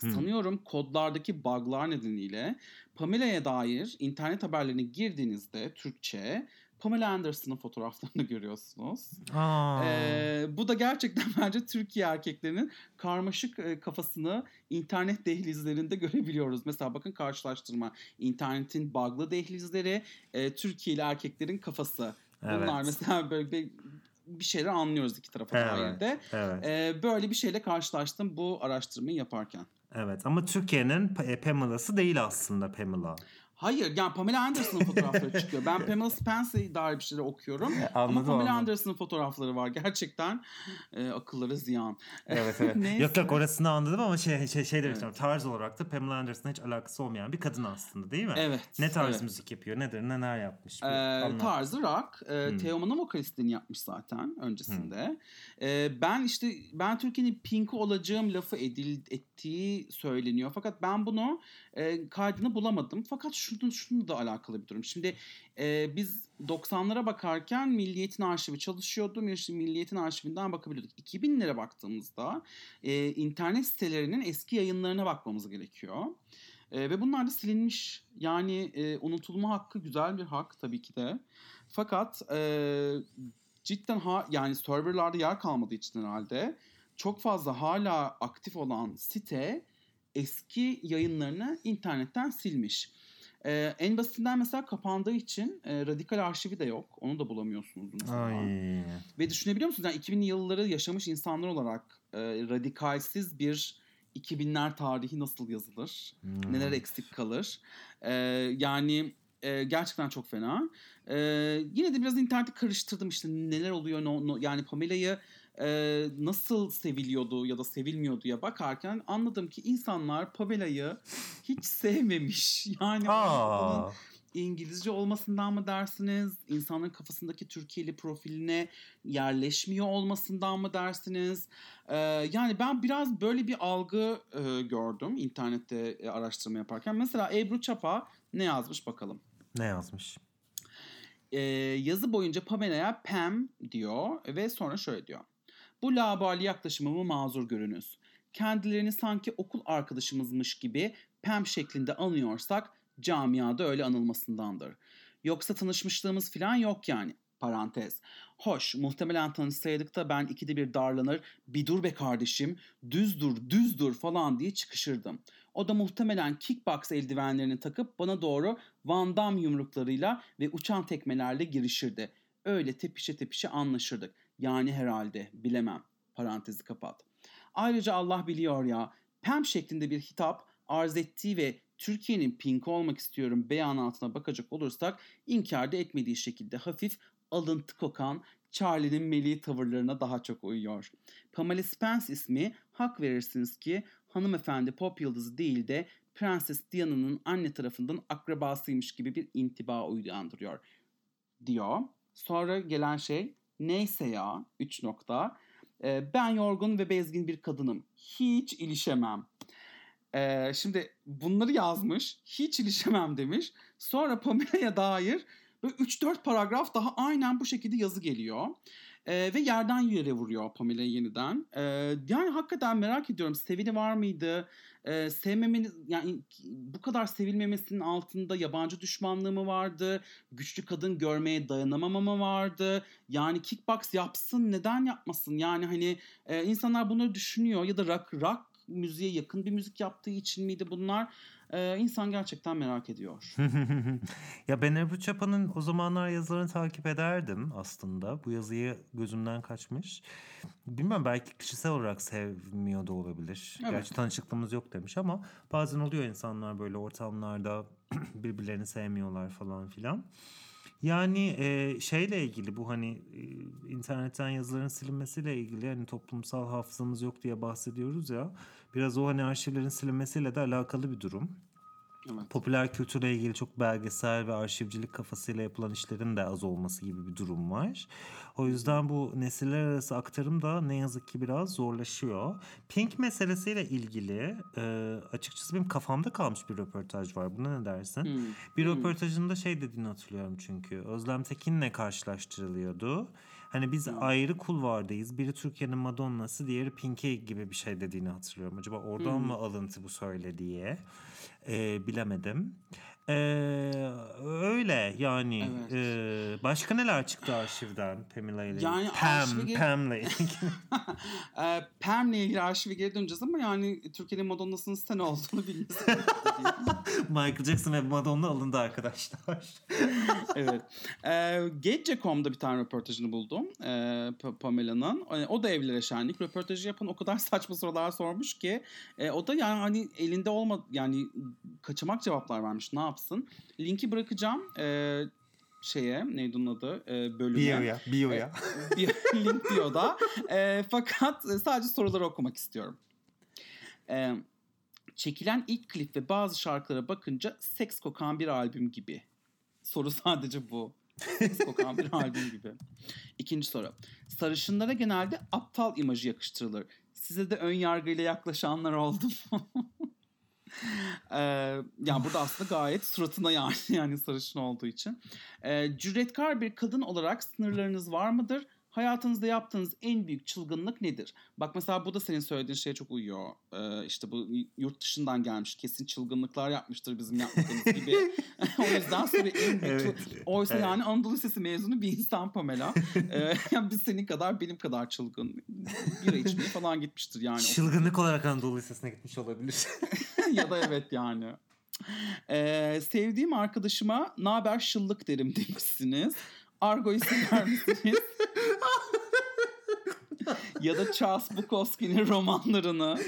S2: Sanıyorum kodlardaki bug'lar nedeniyle Pamela'ya dair internet haberlerine girdiğinizde Türkçe Pamela Anderson'ın fotoğraflarını görüyorsunuz.
S1: Aa.
S2: Ee, bu da gerçekten bence Türkiye erkeklerinin karmaşık e, kafasını internet dehlizlerinde görebiliyoruz. Mesela bakın karşılaştırma. İnternetin bug'lı dehlizleri, e, Türkiye'li erkeklerin kafası. Bunlar
S1: Evet.
S2: mesela böyle bir, bir şeyler anlıyoruz iki tarafa dair
S1: Evet.
S2: de.
S1: Evet.
S2: Ee, böyle bir şeyle karşılaştım bu araştırmayı yaparken.
S1: Evet ama Türkiye'nin Pa- e, Pamela'sı değil aslında Pamela.
S2: Hayır yani Pamela Anderson'ın fotoğrafları *laughs* çıkıyor. Ben Pamela Spence'e dair bir şeyler okuyorum. *laughs* Ama
S1: Anladım,
S2: Pamela
S1: anladım.
S2: Anderson'ın fotoğrafları var. Gerçekten e, akılları ziyan.
S1: Evet evet. *laughs* Yok yok orasını anladım ama şey şey, şey demek
S2: Evet.
S1: Tarz olarak da Pamela Anderson'la hiç alakası olmayan bir kadın aslında değil mi?
S2: Evet.
S1: Ne tarz
S2: evet.
S1: müzik yapıyor? Nedir? Neler yapmış?
S2: Ee,
S1: anlat.
S2: tarzı rock. Ee,
S1: Hmm.
S2: Teoman'ın vokalistliğini yapmış zaten öncesinde. Ee, ben işte ben Türkiye'nin Pink'i olacağım lafı edil, ettiği söyleniyor. Fakat ben bunu e, kaydını bulamadım. Fakat şunu, şunu da alakalı bir durum. Şimdi e, biz 90'lara bakarken Milliyet'in arşivi çalışıyordu. Milli- Milliyet'in arşivinden bakabiliyorduk. 2000'lere baktığımızda e, internet sitelerinin eski yayınlarına bakmamız gerekiyor. E, ve bunlar da silinmiş. Yani e, unutulma hakkı güzel bir hak tabii ki de. Fakat e, cidden ha, yani serverlarda yer kalmadığı için herhalde çok fazla hala aktif olan site eski yayınlarını internetten silmiş. E, en basitinden mesela kapandığı için e, radikal arşivi de yok. Onu da bulamıyorsunuz mesela.
S1: Ay.
S2: Ve düşünebiliyor musunuz? Yani 2000'li yılları yaşamış insanlar olarak e, radikalsiz bir 2000'ler tarihi nasıl yazılır?
S1: Hmm.
S2: Neler eksik kalır? E, yani e, gerçekten çok fena. E, yine de biraz interneti karıştırdım işte neler oluyor. No, no, yani Pamela'yı e, nasıl seviliyordu ya da sevilmiyorduya bakarken anladım ki insanlar Pamela'yı hiç sevmemiş. *laughs* Yani. İngilizce olmasından mı dersiniz? İnsanların kafasındaki Türkiye'li profiline yerleşmiyor olmasından mı dersiniz? Ee, yani ben biraz böyle bir algı e, gördüm internette e, araştırma yaparken. Mesela Ebru Çapa ne yazmış bakalım.
S1: Ne yazmış?
S2: Ee, yazı boyunca Pamela'ya Pam diyor ve sonra şöyle diyor. Bu labali yaklaşımımı mazur görünüz. Kendilerini sanki okul arkadaşımızmış gibi Pam şeklinde anıyorsak camiada öyle anılmasındandır. Yoksa tanışmışlığımız falan yok yani. Parantez. Hoş muhtemelen tanışsaydık da ben ikide bir darlanır bir dur be kardeşim düz dur düz dur falan diye çıkışırdım. O da muhtemelen kickbox eldivenlerini takıp bana doğru Van Damme yumruklarıyla ve uçan tekmelerle girişirdi. Öyle tepişe tepişe anlaşırdık. Yani herhalde bilemem. Parantezi kapat. Ayrıca Allah biliyor ya Pam şeklinde bir hitap arz ettiği ve Türkiye'nin pink olmak istiyorum beyanatına bakacak olursak inkar da etmediği şekilde hafif alıntı kokan Charlie'nin meli tavırlarına daha çok uyuyor. Pamela Spence ismi hak verirsiniz ki hanımefendi pop yıldızı değil de Prenses Diana'nın anne tarafından akrabasıymış gibi bir intiba uyandırıyor diyor. Sonra gelen şey neyse ya 3 nokta. Ee, ben yorgun ve bezgin bir kadınım. Hiç ilişemem. Ee, şimdi bunları yazmış. Hiç ilişemem demiş. Sonra Pamela'ya dair böyle 3-4 paragraf daha aynen bu şekilde yazı geliyor. Ee, ve yerden yere vuruyor Pamela yeniden. Ee, yani hakikaten merak ediyorum. Sevini var mıydı? Ee, sevmemenin yani bu kadar sevilmemesinin altında yabancı düşmanlığı mı vardı? Güçlü kadın görmeye dayanamama mı vardı? Yani kickbox yapsın neden yapmasın? Yani hani e, insanlar bunları düşünüyor ya da rock, rock müziğe yakın bir müzik yaptığı için miydi bunlar? Ee, insan gerçekten merak ediyor. *laughs*
S1: ya ben Ebru Çapa'nın o zamanlar yazılarını takip ederdim aslında. Bu yazıyı gözümden kaçmış. Bilmem belki kişisel olarak sevmiyor da olabilir.
S2: Evet.
S1: Gerçi tanışıklığımız yok demiş ama bazen oluyor insanlar böyle ortamlarda *clears throat* birbirlerini sevmiyorlar falan filan. Yani e, şeyle ilgili bu hani e, internetten yazıların silinmesiyle ilgili hani toplumsal hafızamız yok diye bahsediyoruz ya. Biraz o hani arşivlerin silinmesiyle de alakalı bir durum.
S2: Evet.
S1: Popüler kültürle ilgili çok belgesel ve arşivcilik kafasıyla yapılan işlerin de az olması gibi bir durum var. O yüzden bu nesiller arası aktarım da ne yazık ki biraz zorlaşıyor. Pink meselesiyle ilgili e, açıkçası benim kafamda kalmış bir röportaj var. Buna ne dersin?
S2: Hmm.
S1: Bir
S2: Hmm.
S1: röportajında şey dediğini hatırlıyorum çünkü. Özlem Tekin'le karşılaştırılıyordu. Hani biz
S2: Hmm.
S1: ayrı kulvardayız. Biri Türkiye'nin Madonna'sı, diğeri Pink'i gibi bir şey dediğini hatırlıyorum. Acaba oradan
S2: Hmm.
S1: mı alıntı bu söylediği? Ee, bilemedim. Ee, öyle yani.
S2: Evet.
S1: Ee, başka neler çıktı arşivden Pamela ile?
S2: Yani
S1: Pam,
S2: arşive-
S1: Pam'la *laughs* ilgili.
S2: Ee, Pam'le ilgili arşive geri döneceğiz ama yani Türkiye'nin Madonna'sının sen olduğunu bilmesi. *laughs*
S1: Michael Jackson ve Madonna alındı arkadaşlar. *laughs*
S2: evet. Ee, Gece.com'da bir tane röportajını buldum. Pa- Pamela'nın. Ee, O da evlere şenlik. Röportajı yapan o kadar saçma sorular sormuş ki. e, o da yani hani elinde olma yani kaçamak cevaplar vermiş. Ne yapsın? Linki bırakacağım. Ee, şeye neydi onun adı? Ee, bölüme.
S1: Bio'ya, Bio'ya.
S2: Bir *laughs* link bio'da. E, fakat sadece soruları okumak istiyorum. E, çekilen ilk klip ve bazı şarkılara bakınca seks kokan bir albüm gibi. Soru sadece bu. Seks kokan bir albüm gibi. İkinci soru. Sarışınlara genelde aptal imajı yakıştırılır. Size de ön yargıyla yaklaşanlar oldu mu? *laughs* Ee, yani burada aslında gayet suratına yani *laughs* yani sarışın olduğu için. Ee, cüretkar bir kadın olarak sınırlarınız var mıdır? Hayatınızda yaptığınız en büyük çılgınlık nedir? Bak mesela bu da senin söylediğin şeye çok uyuyor. Ee, işte bu yurt dışından gelmiş kesin çılgınlıklar yapmıştır bizim yapmadığımız *laughs* gibi. *laughs* o yüzden sonra en büyük
S1: Evet,
S2: Oysa
S1: evet.
S2: yani Anadolu Lisesi mezunu bir insan Pamela. *laughs* Ee, yani biz senin kadar benim kadar çılgın. Bira içmeye falan gitmiştir yani.
S1: Çılgınlık olarak Anadolu Lisesi'ne gitmiş olabilir.
S2: ya da evet yani. Ee, sevdiğim arkadaşıma naber şıllık derim demişsiniz. Argo'yu *laughs* sever misiniz? ya da Charles Bukowski'nin romanlarını.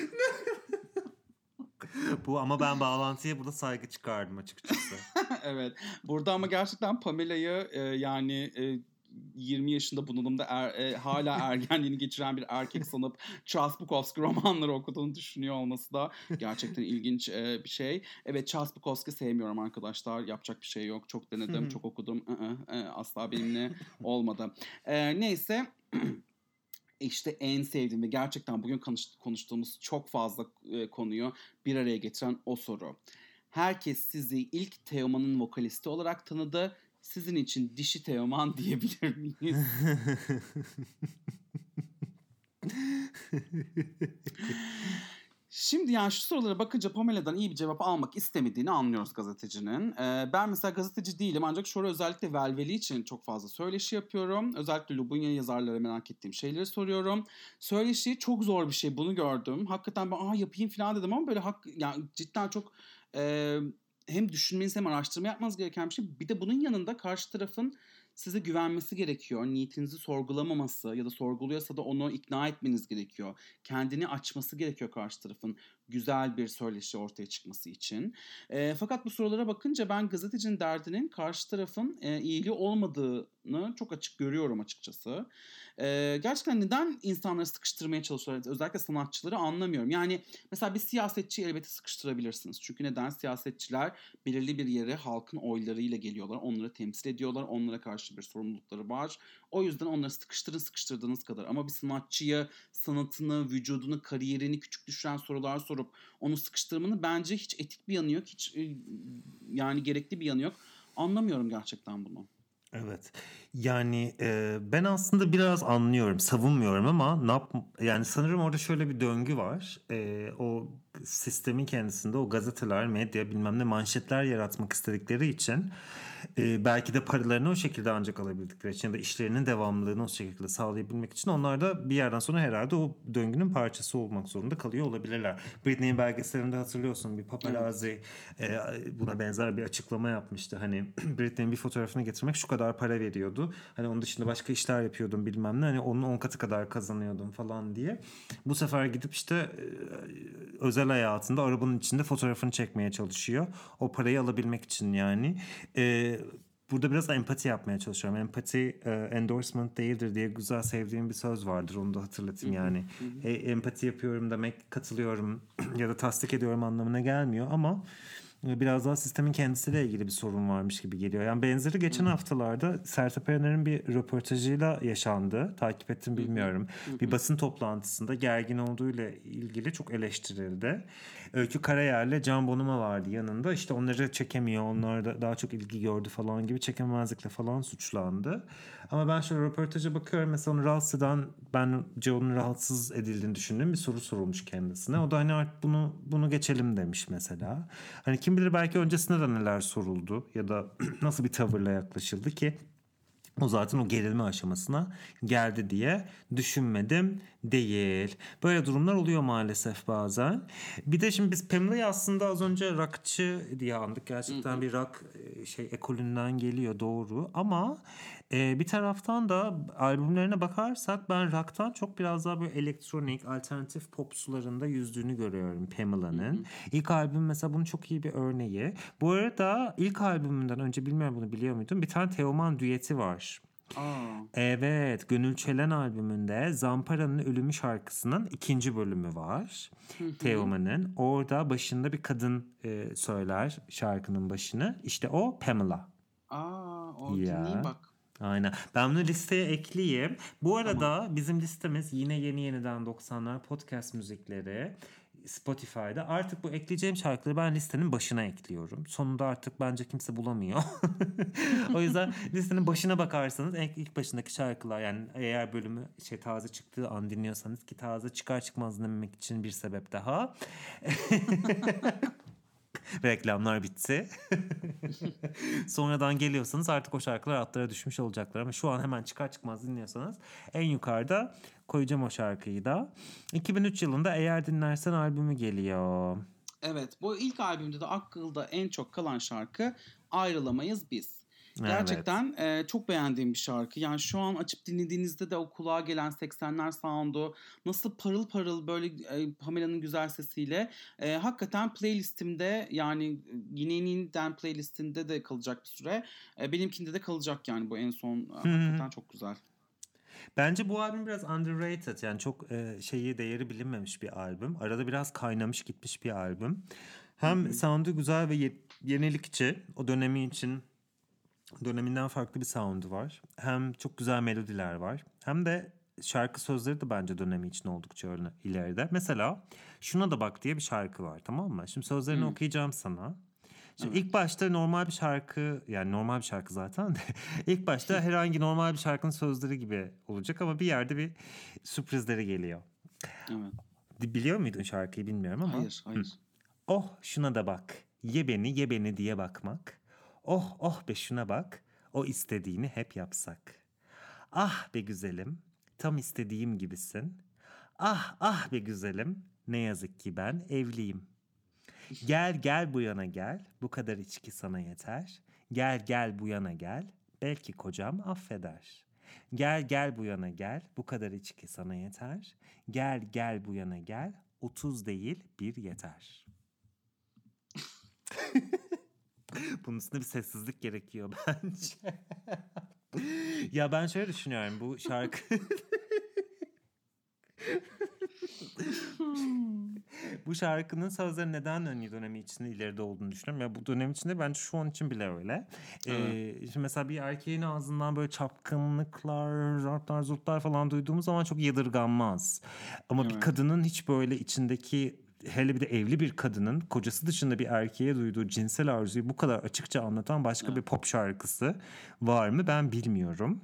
S1: Bu ama ben bağlantıya burada saygı çıkardım açıkçası. *laughs*
S2: evet. Burada ama gerçekten Pamela'yı e, yani e, 20 yaşında bunalımda er, e, hala *laughs* ergenliğini geçiren bir erkek sanıp Charles Bukowski romanları okuduğunu düşünüyor olması da gerçekten ilginç e, bir şey. Evet Charles Bukowski sevmiyorum arkadaşlar. Yapacak bir şey yok. Çok denedim, çok okudum. I-ı, asla benimle olmadı. E, neyse *clears throat* işte en sevdiğim ve gerçekten bugün konuş- konuştuğumuz çok fazla e, konuyu bir araya getiren o soru. Herkes sizi ilk Teoman'ın vokalisti olarak tanıdı. Sizin için dişi Teoman *laughs* diyebilir miyiz? Şimdi yani şu sorulara bakınca Pamela'dan iyi bir cevap almak istemediğini anlıyoruz gazetecinin. Ee, ben mesela gazeteci değilim ancak ara özellikle Velveli için çok fazla söyleşi yapıyorum. Özellikle Lubunya yazarlara merak ettiğim şeyleri soruyorum. Söyleşi çok zor bir şey bunu gördüm. Hakikaten ben Aa, yapayım falan dedim ama böyle hak, yani cidden çok e, hem düşünmeniz hem araştırma yapmanız gereken bir şey. Bir de bunun yanında karşı tarafın size güvenmesi gerekiyor. Niyetinizi sorgulamaması ya da sorguluyorsa da onu ikna etmeniz gerekiyor. Kendini açması gerekiyor karşı tarafın güzel bir söyleşi ortaya çıkması için. E, fakat bu sorulara bakınca ben gazetecinin derdinin karşı tarafın e, iyiliği olmadığını çok açık görüyorum açıkçası. E, gerçekten neden insanları sıkıştırmaya çalışıyorlar? Özellikle sanatçıları anlamıyorum. Yani mesela bir siyasetçi elbette sıkıştırabilirsiniz. Çünkü neden? Siyasetçiler belirli bir yere halkın oylarıyla geliyorlar. Onları temsil ediyorlar. Onlara karşı bir sorumlulukları var. O yüzden onları sıkıştırın sıkıştırdığınız kadar. Ama bir sanatçıya sanatını, vücudunu, kariyerini küçük düşüren sorular sorup onu sıkıştırmanın bence hiç etik bir yanı yok. Hiç yani gerekli bir yanı yok. Anlamıyorum gerçekten bunu.
S1: Evet. Yani e, ben aslında biraz anlıyorum, savunmuyorum ama ne yap yani sanırım orada şöyle bir döngü var. E, o sistemin kendisinde o gazeteler, medya bilmem ne manşetler yaratmak istedikleri için e, belki de paralarını o şekilde ancak alabildikleri için ya işlerinin devamlılığını o şekilde sağlayabilmek için onlar da bir yerden sonra herhalde o döngünün parçası olmak zorunda kalıyor olabilirler. Britney'in belgeselinde hatırlıyorsun bir paparazzi e, buna benzer bir açıklama yapmıştı. Hani *clears throat* Britney'in bir fotoğrafını getirmek şu kadar para veriyordu. Hani onun dışında başka işler yapıyordum bilmem ne. Hani onun 10 katı kadar kazanıyordum falan diye. Bu sefer gidip işte e, özel hayatında arabanın içinde fotoğrafını çekmeye çalışıyor. O parayı alabilmek için yani. E, burada biraz empati yapmaya çalışıyorum. Empati e, endorsement değildir diye güzel sevdiğim bir söz vardır. Onu da hatırlatayım yani. E, empati yapıyorum demek katılıyorum *clears throat* ya da tasdik ediyorum anlamına gelmiyor ama biraz daha sistemin kendisiyle ilgili bir sorun varmış gibi geliyor. Yani benzeri geçen haftalarda Sertab Erener'in bir röportajıyla yaşandı. Takip ettim bilmiyorum. Bir basın toplantısında gergin olduğuyla ilgili çok eleştirildi. Öykü Karayer'le Can Bonuma vardı yanında. İşte onları çekemiyor. Onlar da daha çok ilgi gördü falan gibi çekemezlikle falan suçlandı. Ama ben şöyle röportaja bakıyorum. Mesela onu rahatsız eden ben Joe'nun rahatsız edildiğini düşündüğüm bir soru sorulmuş kendisine. O da hani artık bunu bunu geçelim demiş mesela. Hani kim bilir belki öncesinde de neler soruldu ya da *clears throat* nasıl bir tavırla yaklaşıldı ki o zaten o gerilme aşamasına geldi diye düşünmedim değil. Böyle durumlar oluyor maalesef bazen. Bir de şimdi biz Pamela'yı aslında az önce rockçı diye andık. Gerçekten bir rock şey ekolünden geliyor doğru ama e, bir taraftan da albümlerine bakarsak ben rock'tan çok biraz daha böyle elektronik, alternatif pop sularında yüzdüğünü görüyorum Pamela'nın. İlk albüm mesela bunun çok iyi bir örneği. Bu arada ilk albümünden önce bilmiyorum bunu biliyor muydun? Bir tane Teoman düeti var.
S2: Aa.
S1: Evet, Gönül Çelen albümünde Zampara'nın Ölümü şarkısının ikinci bölümü var. Teoman'ın. Orada başında bir kadın e, söyler şarkının başını. İşte o Pamela.
S2: Aa, o
S1: Ya.
S2: bak.
S1: Aynen. Ben bunu listeye ekleyeyim. Bu arada bizim listemiz yine yeni yeniden 90'lar podcast müzikleri. Spotify'da. Artık bu ekleyeceğim şarkıları ben listenin başına ekliyorum. Sonunda artık bence kimse bulamıyor. *laughs* o yüzden listenin başına bakarsanız ilk, başındaki şarkılar yani eğer bölümü şey taze çıktığı an dinliyorsanız ki taze çıkar çıkmaz dinlemek için bir sebep daha. *laughs* *laughs* Reklamlar bitti. *laughs* Sonradan geliyorsanız artık o şarkılar atlara düşmüş olacaklar ama şu an hemen çıkar çıkmaz dinliyorsanız en yukarıda koyacağım o şarkıyı da. 2003 yılında Eğer Dinlersen albümü geliyor.
S2: Evet bu ilk albümde de akılda en çok kalan şarkı Ayrılamayız Biz.
S1: Evet.
S2: Gerçekten e, çok beğendiğim bir şarkı. Yani şu an açıp dinlediğinizde de o kulağa gelen 80'ler sound'u nasıl parıl parıl böyle e, Pamela'nın güzel sesiyle e, hakikaten playlistimde yani yine yeniden playlistimde de kalacak bir süre. E, benimkinde de kalacak yani bu en son. Hakikaten çok güzel.
S1: Bence bu albüm biraz underrated yani çok e, şeyi değeri bilinmemiş bir albüm. Arada biraz kaynamış gitmiş bir albüm. Hem sound'u güzel ve ye- yenilikçi o dönemi için döneminden farklı bir sound'u var. Hem çok güzel melodiler var. Hem de şarkı sözleri de bence dönemi için oldukça ileride. Mesela Şuna da bak diye bir şarkı var tamam mı? Şimdi sözlerini okuyacağım sana. Şimdi ilk başta normal bir şarkı yani normal bir şarkı zaten de *laughs* ilk başta *laughs* herhangi normal bir şarkının sözleri gibi olacak ama bir yerde bir sürprizleri geliyor.
S2: Evet.
S1: Biliyor muydun şarkıyı bilmiyorum ama.
S2: Hayır, hayır.
S1: Oh şuna da bak. Ye beni ye beni diye bakmak. Oh oh be şuna bak. O istediğini hep yapsak. Ah be güzelim. Tam istediğim gibisin. Ah ah be güzelim. Ne yazık ki ben evliyim. Gel gel bu yana gel. Bu kadar içki sana yeter. Gel gel bu yana gel. Belki kocam affeder. Gel gel bu yana gel. Bu kadar içki sana yeter. Gel gel bu yana gel. 30 değil bir yeter. *laughs* *laughs* Bunun üstünde bir sessizlik gerekiyor bence. ya ben şöyle düşünüyorum bu şarkı *laughs* bu şarkının sözleri neden ünlü dönemi içinde ileride olduğunu düşünüyorum. Ya bu dönem içinde bence şu an için bile öyle. Ee, şimdi mesela bir erkeğin ağzından böyle çapkınlıklar, zartlar, zurtlar falan duyduğumuz zaman çok yadırganmaz. Ama bir
S2: Evet.
S1: kadının hiç böyle içindeki hele bir de evli bir kadının kocası dışında bir erkeğe duyduğu cinsel arzuyu bu kadar açıkça anlatan başka bir pop şarkısı var mı ben bilmiyorum.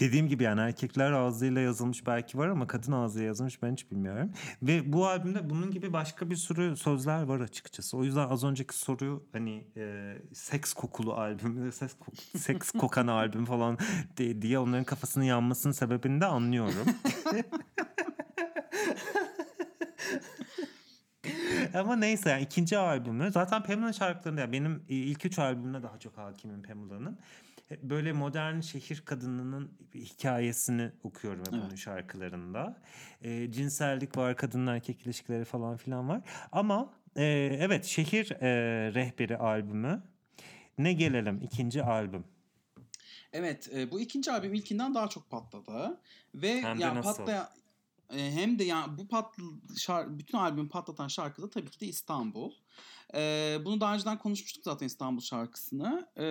S1: Dediğim gibi yani erkekler ağzıyla yazılmış belki var ama kadın ağzıyla yazılmış ben hiç bilmiyorum. Ve bu albümde bunun gibi başka bir sürü sözler var açıkçası. O yüzden az önceki soruyu hani e, seks kokulu albüm, *laughs* seks, kok- seks kokan albüm falan diye onların kafasının yanmasının sebebini de anlıyorum. *laughs* Ama neyse yani ikinci albümü zaten Pamela şarkılarında ya benim ilk üç albümüne daha çok hakimim Pamela'nın. Hep Böyle modern şehir kadınının hikayesini okuyorum hep onun şarkılarında. E, cinsellik var, kadın erkek ilişkileri falan filan var. Ama e, evet şehir e, rehberi albümü. Ne gelelim ikinci albüm.
S2: Evet, e, bu ikinci albüm ilkinden daha çok patladı ve
S1: Hem de
S2: ya
S1: nasıl?
S2: patlaya e, hem de yani bu pat şar- bütün albümü patlatan şarkı da tabii ki de İstanbul. E, bunu daha önceden konuşmuştuk zaten İstanbul şarkısını. E,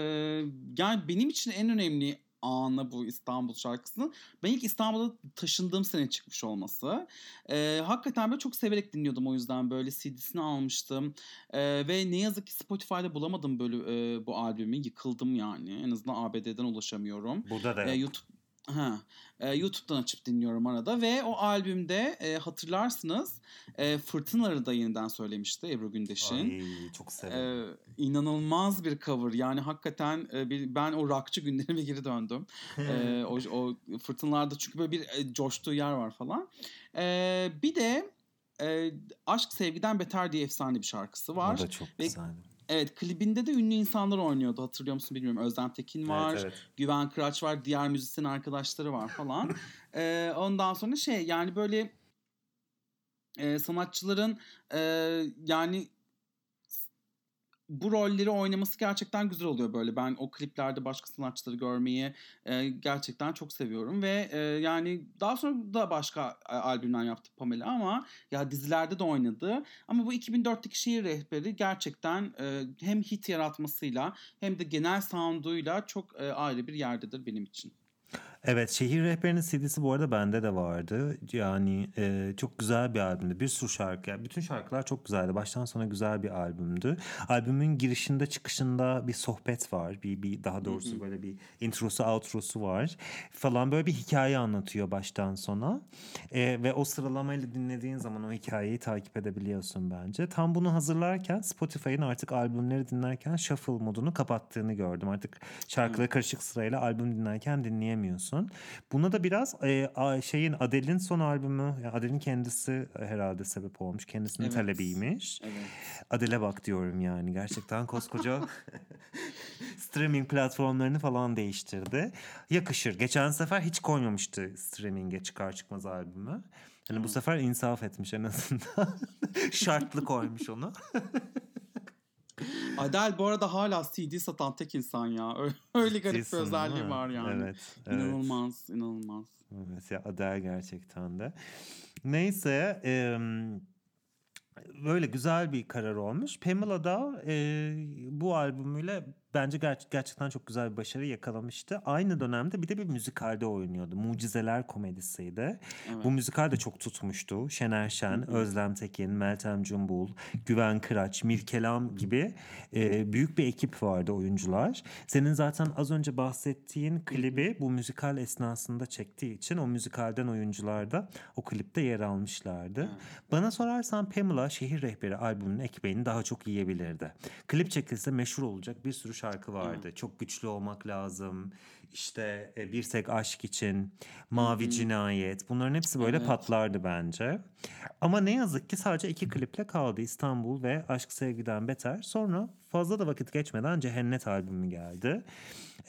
S2: yani benim için en önemli anı bu İstanbul şarkısının. Ben ilk İstanbul'a taşındığım sene çıkmış olması. E, hakikaten böyle çok severek dinliyordum o yüzden böyle CD'sini almıştım. E, ve ne yazık ki Spotify'da bulamadım böyle e, bu albümü. Yıkıldım yani. En azından ABD'den ulaşamıyorum.
S1: Burada da
S2: E,
S1: yok.
S2: YouTube Ha, e, YouTube'dan açıp dinliyorum arada ve o albümde e, hatırlarsınız e, Fırtınaları da yeniden söylemişti Ebru Gündeş'in.
S1: Ay, çok severim.
S2: Ee, inanılmaz bir cover yani hakikaten e, bir, ben o rockçı günlerime geri döndüm. Ee, *laughs* o, o fırtınalarda çünkü böyle bir e, coştuğu yer var falan. Ee, bir de e, Aşk Sevgiden Beter diye efsane bir şarkısı var.
S1: O da çok
S2: Ve-. Evet klibinde de ünlü insanlar oynuyordu hatırlıyor musun bilmiyorum. Özlem Tekin var,
S1: Evet, evet.
S2: Güven Kıraç var, diğer müzisyen arkadaşları var falan. *laughs* Ee, ondan sonra şey yani böyle e, sanatçıların e, yani bu rolleri oynaması gerçekten güzel oluyor böyle. Ben o kliplerde başka sanatçıları görmeyi e, gerçekten çok seviyorum ve e, yani daha sonra da başka e, albümler yaptı Pamela ama ya dizilerde de oynadı. Ama bu 2004'teki şehir rehberi gerçekten e, hem hit yaratmasıyla hem de genel sound'uyla çok e, ayrı bir yerdedir benim için.
S1: Evet şehir rehberinin CD'si bu arada bende de vardı. Yani e, çok güzel bir albümdü. Bir sürü şarkı. yani bütün şarkılar çok güzeldi. Baştan sona güzel bir albümdü. Albümün girişinde çıkışında bir sohbet var. Bir, bir daha doğrusu böyle bir introsu outrosu var. Falan böyle bir hikaye anlatıyor baştan sona. E, ve o sıralamayla dinlediğin zaman o hikayeyi takip edebiliyorsun bence. Tam bunu hazırlarken Spotify'ın artık albümleri dinlerken shuffle modunu kapattığını gördüm. Artık şarkıları karışık sırayla albüm dinlerken dinleyemiyorsun. Buna da biraz e, şeyin Adele'in son albümü, yani Adele'in kendisi herhalde sebep olmuş. Kendisinin
S2: Evet.
S1: talebiymiş.
S2: Evet.
S1: Adele bak diyorum yani. Gerçekten koskoca *laughs* streaming platformlarını falan değiştirdi. Yakışır. Geçen sefer hiç koymamıştı streaming'e çıkar çıkmaz albümü. Hani bu sefer insaf etmiş en azından. *laughs* Şartlı koymuş onu. *laughs* *laughs*
S2: Adele bu arada hala CD satan tek insan ya. Öyle, garip bir
S1: Ciddisin,
S2: özelliği var yani.
S1: Evet. evet.
S2: İnanılmaz, inanılmaz.
S1: Evet ya Adele gerçekten de. Neyse em, böyle güzel bir karar olmuş. Pamela da e, bu albümüyle bence ger- gerçekten çok güzel bir başarı yakalamıştı. Aynı dönemde bir de bir müzikalde oynuyordu. Mucizeler komedisiydi.
S2: Evet.
S1: Bu müzikal de çok tutmuştu. Şener Şen, Özlem Tekin, Meltem Cumbul, Güven Kıraç, Mirkelam gibi e, büyük bir ekip vardı oyuncular. Senin zaten az önce bahsettiğin klibi bu müzikal esnasında çektiği için o müzikalden oyuncular da o klipte yer almışlardı. Bana sorarsan Pamela Şehir Rehberi albümünün ekmeğini daha çok yiyebilirdi. Klip çekilse meşhur olacak bir sürü şarkı vardı. Çok güçlü olmak lazım. İşte e, bir tek aşk için, mavi cinayet. Bunların hepsi böyle
S2: Evet.
S1: patlardı bence. Ama ne yazık ki sadece iki kliple kaldı. İstanbul ve Aşk Sevgiden Beter. Sonra fazla da vakit geçmeden Cehennet albümü geldi.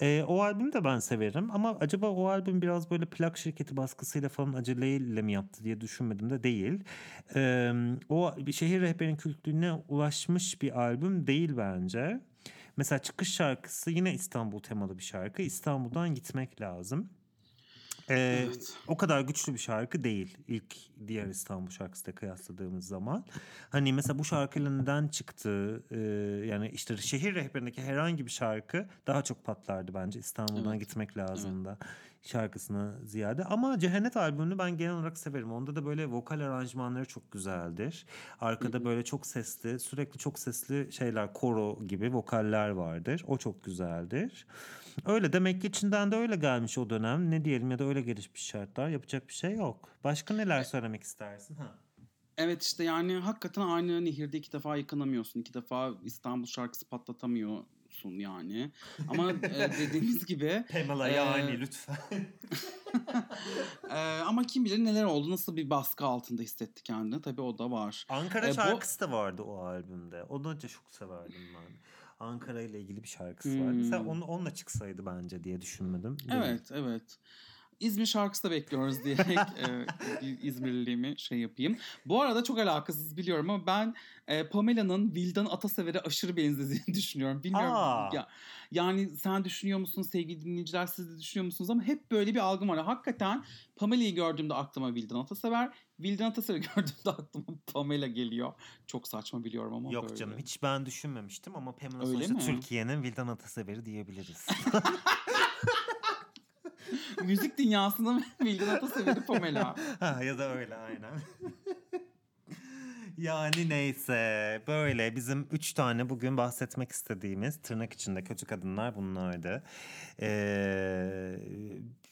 S1: E, o albümü de ben severim ama acaba o albüm biraz böyle plak şirketi baskısıyla falan aceleyle mi yaptı diye düşünmedim de değil. E, o bir şehir rehberinin kültürüne ulaşmış bir albüm değil bence. Mesela çıkış şarkısı yine İstanbul temalı bir şarkı. İstanbul'dan gitmek lazım. Ee,
S2: Evet.
S1: O kadar güçlü bir şarkı değil ilk diğer İstanbul şarkısıyla kıyasladığımız zaman. Hani mesela bu şarkıyla neden çıktı? Ee, yani işte şehir rehberindeki herhangi bir şarkı daha çok patlardı bence İstanbul'dan
S2: Evet.
S1: gitmek lazım da şarkısına ziyade. Ama Cehennet albümünü ben genel olarak severim. Onda da böyle vokal aranjmanları çok güzeldir. Arkada böyle çok sesli, sürekli çok sesli şeyler, koro gibi vokaller vardır. O çok güzeldir. Öyle demek ki içinden de öyle gelmiş o dönem. Ne diyelim ya da öyle gelişmiş şartlar. Yapacak bir şey yok. Başka neler söylemek istersin? Ha.
S2: Evet işte yani hakikaten aynı nehirde iki defa yıkanamıyorsun. iki defa İstanbul şarkısı patlatamıyorsun yani. Ama e, *laughs* dediğimiz gibi
S1: Pamela
S2: Ee,
S1: yani lütfen. *laughs*
S2: e, ama kim bilir neler oldu. Nasıl bir baskı altında hissetti kendini. Tabii o da var.
S1: Ankara
S2: E, bu-
S1: şarkısı da vardı o albümde. Onu da çok severdim ben. Ankara ile ilgili bir şarkısı vardı.
S2: Hmm.
S1: onu, onunla çıksaydı bence diye düşünmedim.
S2: Evet evet. İzmir şarkısı da bekliyoruz diyerek *laughs* e, İzmirliliğimi şey yapayım. Bu arada çok alakasız biliyorum ama ben e, Pamela'nın Vildan Atasever'e aşırı benzediğini *laughs* düşünüyorum. Bilmiyorum.
S1: Aa.
S2: Ya, yani sen düşünüyor musun sevgili dinleyiciler siz de düşünüyor musunuz ama hep böyle bir algım var. Hakikaten Pamela'yı gördüğümde aklıma Vildan Atasever, Vildan Atasever'i *laughs* gördüğümde aklıma Pamela geliyor. Çok saçma biliyorum ama
S1: Yok
S2: böyle.
S1: canım hiç ben düşünmemiştim ama Pamela
S2: Öyle
S1: sonuçta
S2: mi?
S1: Türkiye'nin Vildan Ataseveri diyebiliriz. *laughs* *laughs*
S2: Müzik dünyasının Vildan Atasever'i Pamela.
S1: ha, ya da öyle aynen. yani neyse böyle bizim üç tane bugün bahsetmek istediğimiz tırnak içinde kötü kadınlar bunlardı. Ee,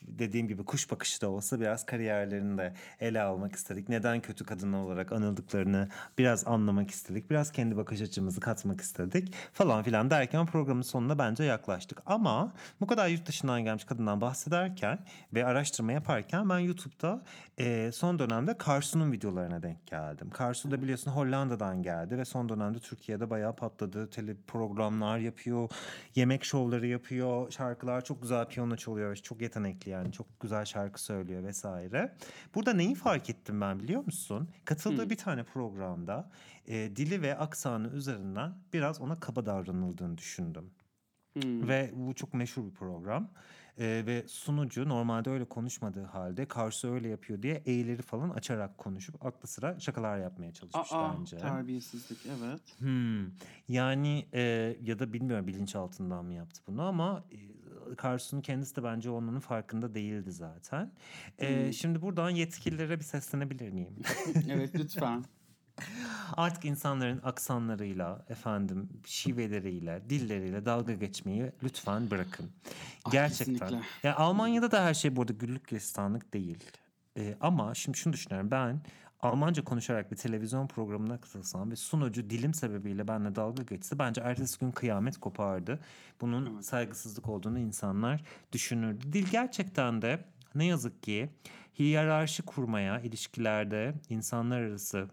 S1: dediğim gibi kuş bakışı da olsa biraz kariyerlerini de ele almak istedik. Neden kötü kadın olarak anıldıklarını biraz anlamak istedik. Biraz kendi bakış açımızı katmak istedik falan filan derken programın sonuna bence yaklaştık. Ama bu kadar yurt dışından gelmiş kadından bahsederken ve araştırma yaparken ben YouTube'da e, son dönemde Karsu'nun videolarına denk geldim. Karsu da biliyorsun Hollanda'dan geldi ve son dönemde Türkiye'de bayağı patladı. Tele programlar yapıyor, yemek şovları yapıyor, şarkılar çok güzel piyano çalıyor. Çok yetenekli yani çok güzel şarkı söylüyor vesaire. Burada neyi fark ettim ben biliyor musun? Katıldığı
S2: Hmm.
S1: bir tane programda e, dili ve aksanı üzerinden biraz ona kaba davranıldığını düşündüm.
S2: Hmm.
S1: Ve bu çok meşhur bir program. Ee, ve sunucu normalde öyle konuşmadığı halde karşı öyle yapıyor diye eğileri falan açarak konuşup aklı sıra şakalar yapmaya çalışmış
S2: Aa,
S1: bence.
S2: terbiyesizlik evet.
S1: Hmm. Yani e, ya da bilmiyorum bilinçaltından mı yaptı bunu ama e, Karsu'nun kendisi de bence onun farkında değildi zaten. E,
S2: Hmm.
S1: Şimdi buradan yetkililere bir seslenebilir miyim? *laughs*
S2: Evet lütfen.
S1: Artık insanların aksanlarıyla, efendim şiveleriyle, dilleriyle dalga geçmeyi lütfen bırakın.
S2: Ah,
S1: Gerçekten.
S2: kesinlikle.
S1: Ya Almanya'da da her şey burada güllük gülistanlık değil. Ee, ama şimdi şunu düşünüyorum ben Almanca konuşarak bir televizyon programına katılsam ve sunucu dilim sebebiyle benimle dalga geçse bence ertesi gün kıyamet kopardı. Bunun
S2: Evet.
S1: saygısızlık olduğunu insanlar düşünürdü. Dil gerçekten de ne yazık ki hiyerarşi kurmaya, ilişkilerde, insanlar arası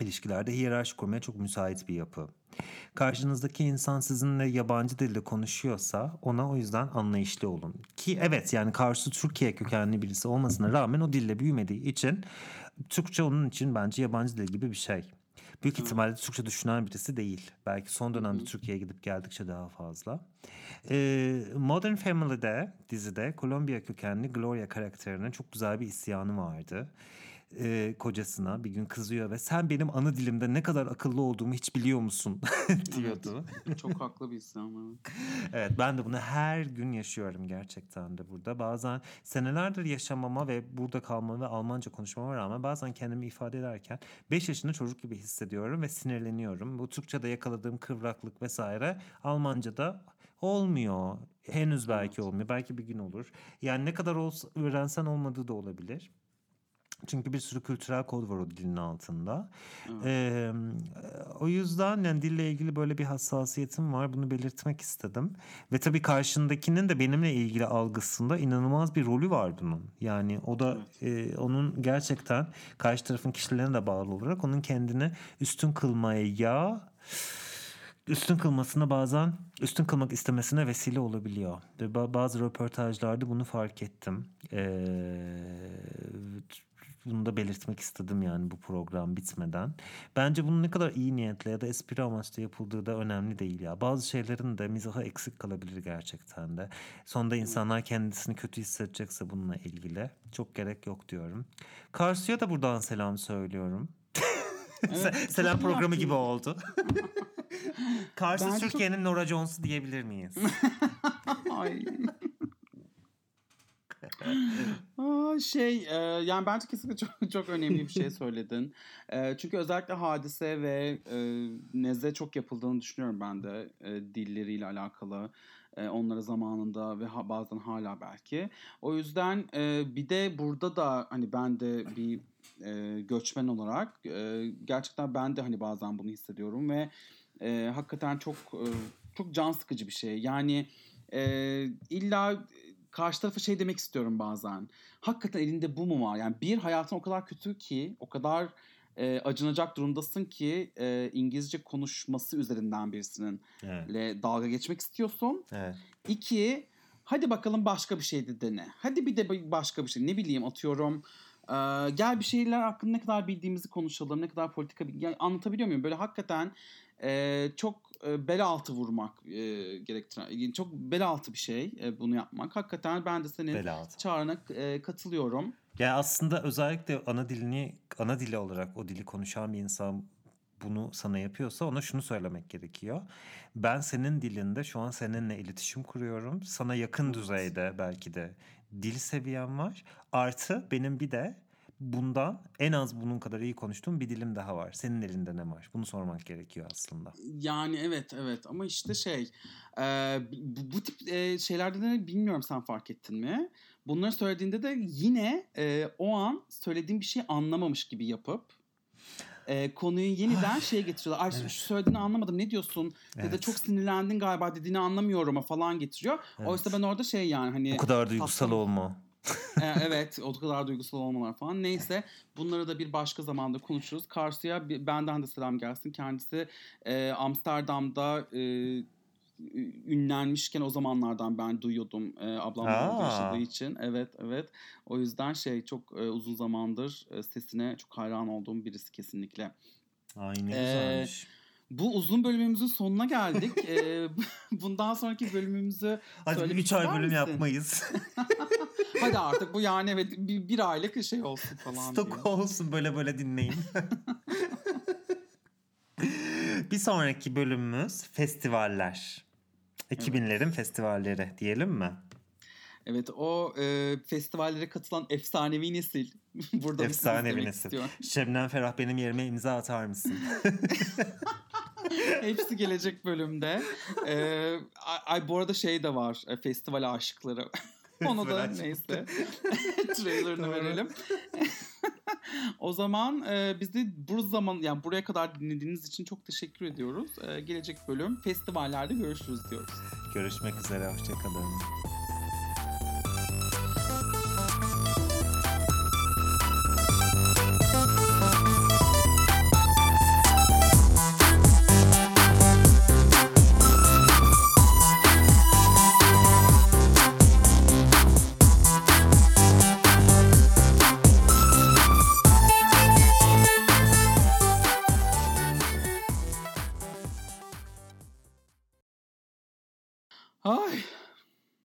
S1: ilişkilerde hiyerarşi kurmaya çok müsait bir yapı. Karşınızdaki insan sizinle yabancı dilde konuşuyorsa ona o yüzden anlayışlı olun. Ki evet yani karşı Türkiye kökenli birisi olmasına rağmen o dille büyümediği için Türkçe onun için bence yabancı dil gibi bir şey. Büyük ihtimalle Türkçe düşünen birisi değil. Belki son dönemde Türkiye'ye gidip geldikçe daha fazla. Ee, Modern Family'de dizide Kolombiya kökenli Gloria karakterinin çok güzel bir isyanı vardı. E, kocasına bir gün kızıyor ve sen benim ana dilimde ne kadar akıllı olduğumu hiç biliyor musun *laughs* diyordu. *laughs*
S2: Çok haklı bir. Evet.
S1: Evet ben de bunu her gün yaşıyorum gerçekten de burada. Bazen senelerdir yaşamama ve burada kalmama ve Almanca konuşmama rağmen bazen kendimi ifade ederken 5 yaşında çocuk gibi hissediyorum ve sinirleniyorum. Bu Türkçe'de yakaladığım kıvraklık vesaire Almanca'da olmuyor. Henüz belki
S2: Evet.
S1: olmuyor. Belki bir gün olur. Yani ne kadar olsa, öğrensen olmadığı da olabilir. Çünkü bir sürü kültürel kod var o dilin altında.
S2: Evet.
S1: Ee, o yüzden yani dille ilgili böyle bir hassasiyetim var. Bunu belirtmek istedim. Ve tabii karşındakinin de benimle ilgili algısında inanılmaz bir rolü var bunun. Yani o da e, onun gerçekten karşı tarafın kişilerine de bağlı olarak onun kendini üstün kılmaya üstün kılmasına bazen üstün kılmak istemesine vesile olabiliyor. Ve ba- bazı röportajlarda bunu fark ettim. Ee, bunu da belirtmek istedim yani bu program bitmeden. Bence bunun ne kadar iyi niyetle ya da espri amaçlı yapıldığı da önemli değil ya. Bazı şeylerin de mizahı eksik kalabilir gerçekten de. Sonunda insanlar kendisini kötü hissedecekse bununla ilgili çok gerek yok diyorum. Karsu'ya da buradan selam söylüyorum.
S2: Evet, *laughs*
S1: selam programı gibi oldu. *laughs* Karşı
S2: Bence çok-
S1: Türkiye'nin Nora Jones'u diyebilir miyiz? *laughs*
S2: Ay. *laughs* Aa, şey e, yani bence kesinlikle çok çok önemli bir şey söyledin. E, çünkü özellikle hadise ve e, neze çok yapıldığını düşünüyorum ben de e, dilleriyle alakalı. Onlara zamanında ve bazen hala belki. O yüzden bir de burada da hani ben de bir göçmen olarak gerçekten ben de hani bazen bunu hissediyorum ve hakikaten çok çok can sıkıcı bir şey. Yani illa karşı tarafa şey demek istiyorum bazen. Hakikaten elinde bu mu var? Yani bir hayatın o kadar kötü ki, o kadar e, acınacak durumdasın ki e, İngilizce konuşması üzerinden birisinin
S1: evet.
S2: le dalga geçmek istiyorsun.
S1: evet.
S2: İki, hadi bakalım başka bir şey de dene. Hadi bir de başka bir şey. Ne bileyim atıyorum. e, gel bir şeyler hakkında ne kadar bildiğimizi konuşalım. Ne kadar politika yani anlatabiliyor muyum? Böyle hakikaten e, çok e, bel altı vurmak e, gerektiren. yani Çok bel altı bir şey e, bunu yapmak. Hakikaten ben de senin çağrına e, katılıyorum.
S1: Ya aslında özellikle ana dilini ana dili olarak o dili konuşan bir insan bunu sana yapıyorsa ona şunu söylemek gerekiyor. Ben senin dilinde şu an seninle iletişim kuruyorum. Sana yakın
S2: Evet.
S1: düzeyde belki de dil seviyem var. Artı benim bir de bundan en az bunun kadar iyi konuştuğum bir dilim daha var. Senin elinde ne var? Bunu sormak gerekiyor aslında.
S2: Yani evet evet ama işte şey e, bu, bu tip e, şeylerde de bilmiyorum sen fark ettin mi? Bunları söylediğinde de yine e, o an söylediğim bir şey anlamamış gibi yapıp e, konuyu yeniden *laughs* şeye getiriyorlar. Ay
S1: Evet.
S2: şu söylediğini anlamadım ne diyorsun? Ya da
S1: Evet.
S2: çok sinirlendin galiba dediğini anlamıyorum falan getiriyor.
S1: Evet.
S2: Oysa ben orada şey yani hani
S1: Bu kadar duygusal olma.
S2: E, evet o kadar duygusal olmalar falan. Neyse bunları da bir başka zamanda konuşuruz. Karsu'ya benden de selam gelsin. Kendisi e, Amsterdam'da e, ünlenmişken o zamanlardan ben duyuyordum e, ablam da orada
S1: Aa.
S2: yaşadığı için. Evet evet. O yüzden şey çok e, uzun zamandır e, sesine çok hayran olduğum birisi kesinlikle.
S1: Ay ne
S2: Ee,
S1: güzelmiş.
S2: Bu uzun bölümümüzün sonuna geldik. *laughs* E, *laughs* bundan sonraki bölümümüzü
S1: Hadi
S2: söylemek
S1: 3 ay bölüm
S2: misin?
S1: yapmayız. *laughs*
S2: hadi artık bu yani evet bir, bir aylık şey olsun falan diye.
S1: Stok olsun böyle böyle dinleyin. bir sonraki bölümümüz festivaller. 2000'lerin festivalleri diyelim mi?
S2: Evet o e, festivallere katılan efsanevi nesil. Burada
S1: Efsanevi
S2: Efsanevi
S1: nesil.
S2: Istiyorum.
S1: Şebnem Ferah benim yerime imza atar mısın? *laughs*
S2: Hepsi gelecek bölümde. E, ay, bu arada şey de var. E, festival aşıkları. *laughs* Onu da neyse. *laughs* Trailerını verelim. o zaman e, bizi bu zaman yani buraya kadar dinlediğiniz için çok teşekkür ediyoruz. E, gelecek bölüm festivallerde görüşürüz diyoruz.
S1: Görüşmek üzere, hoşçakalın.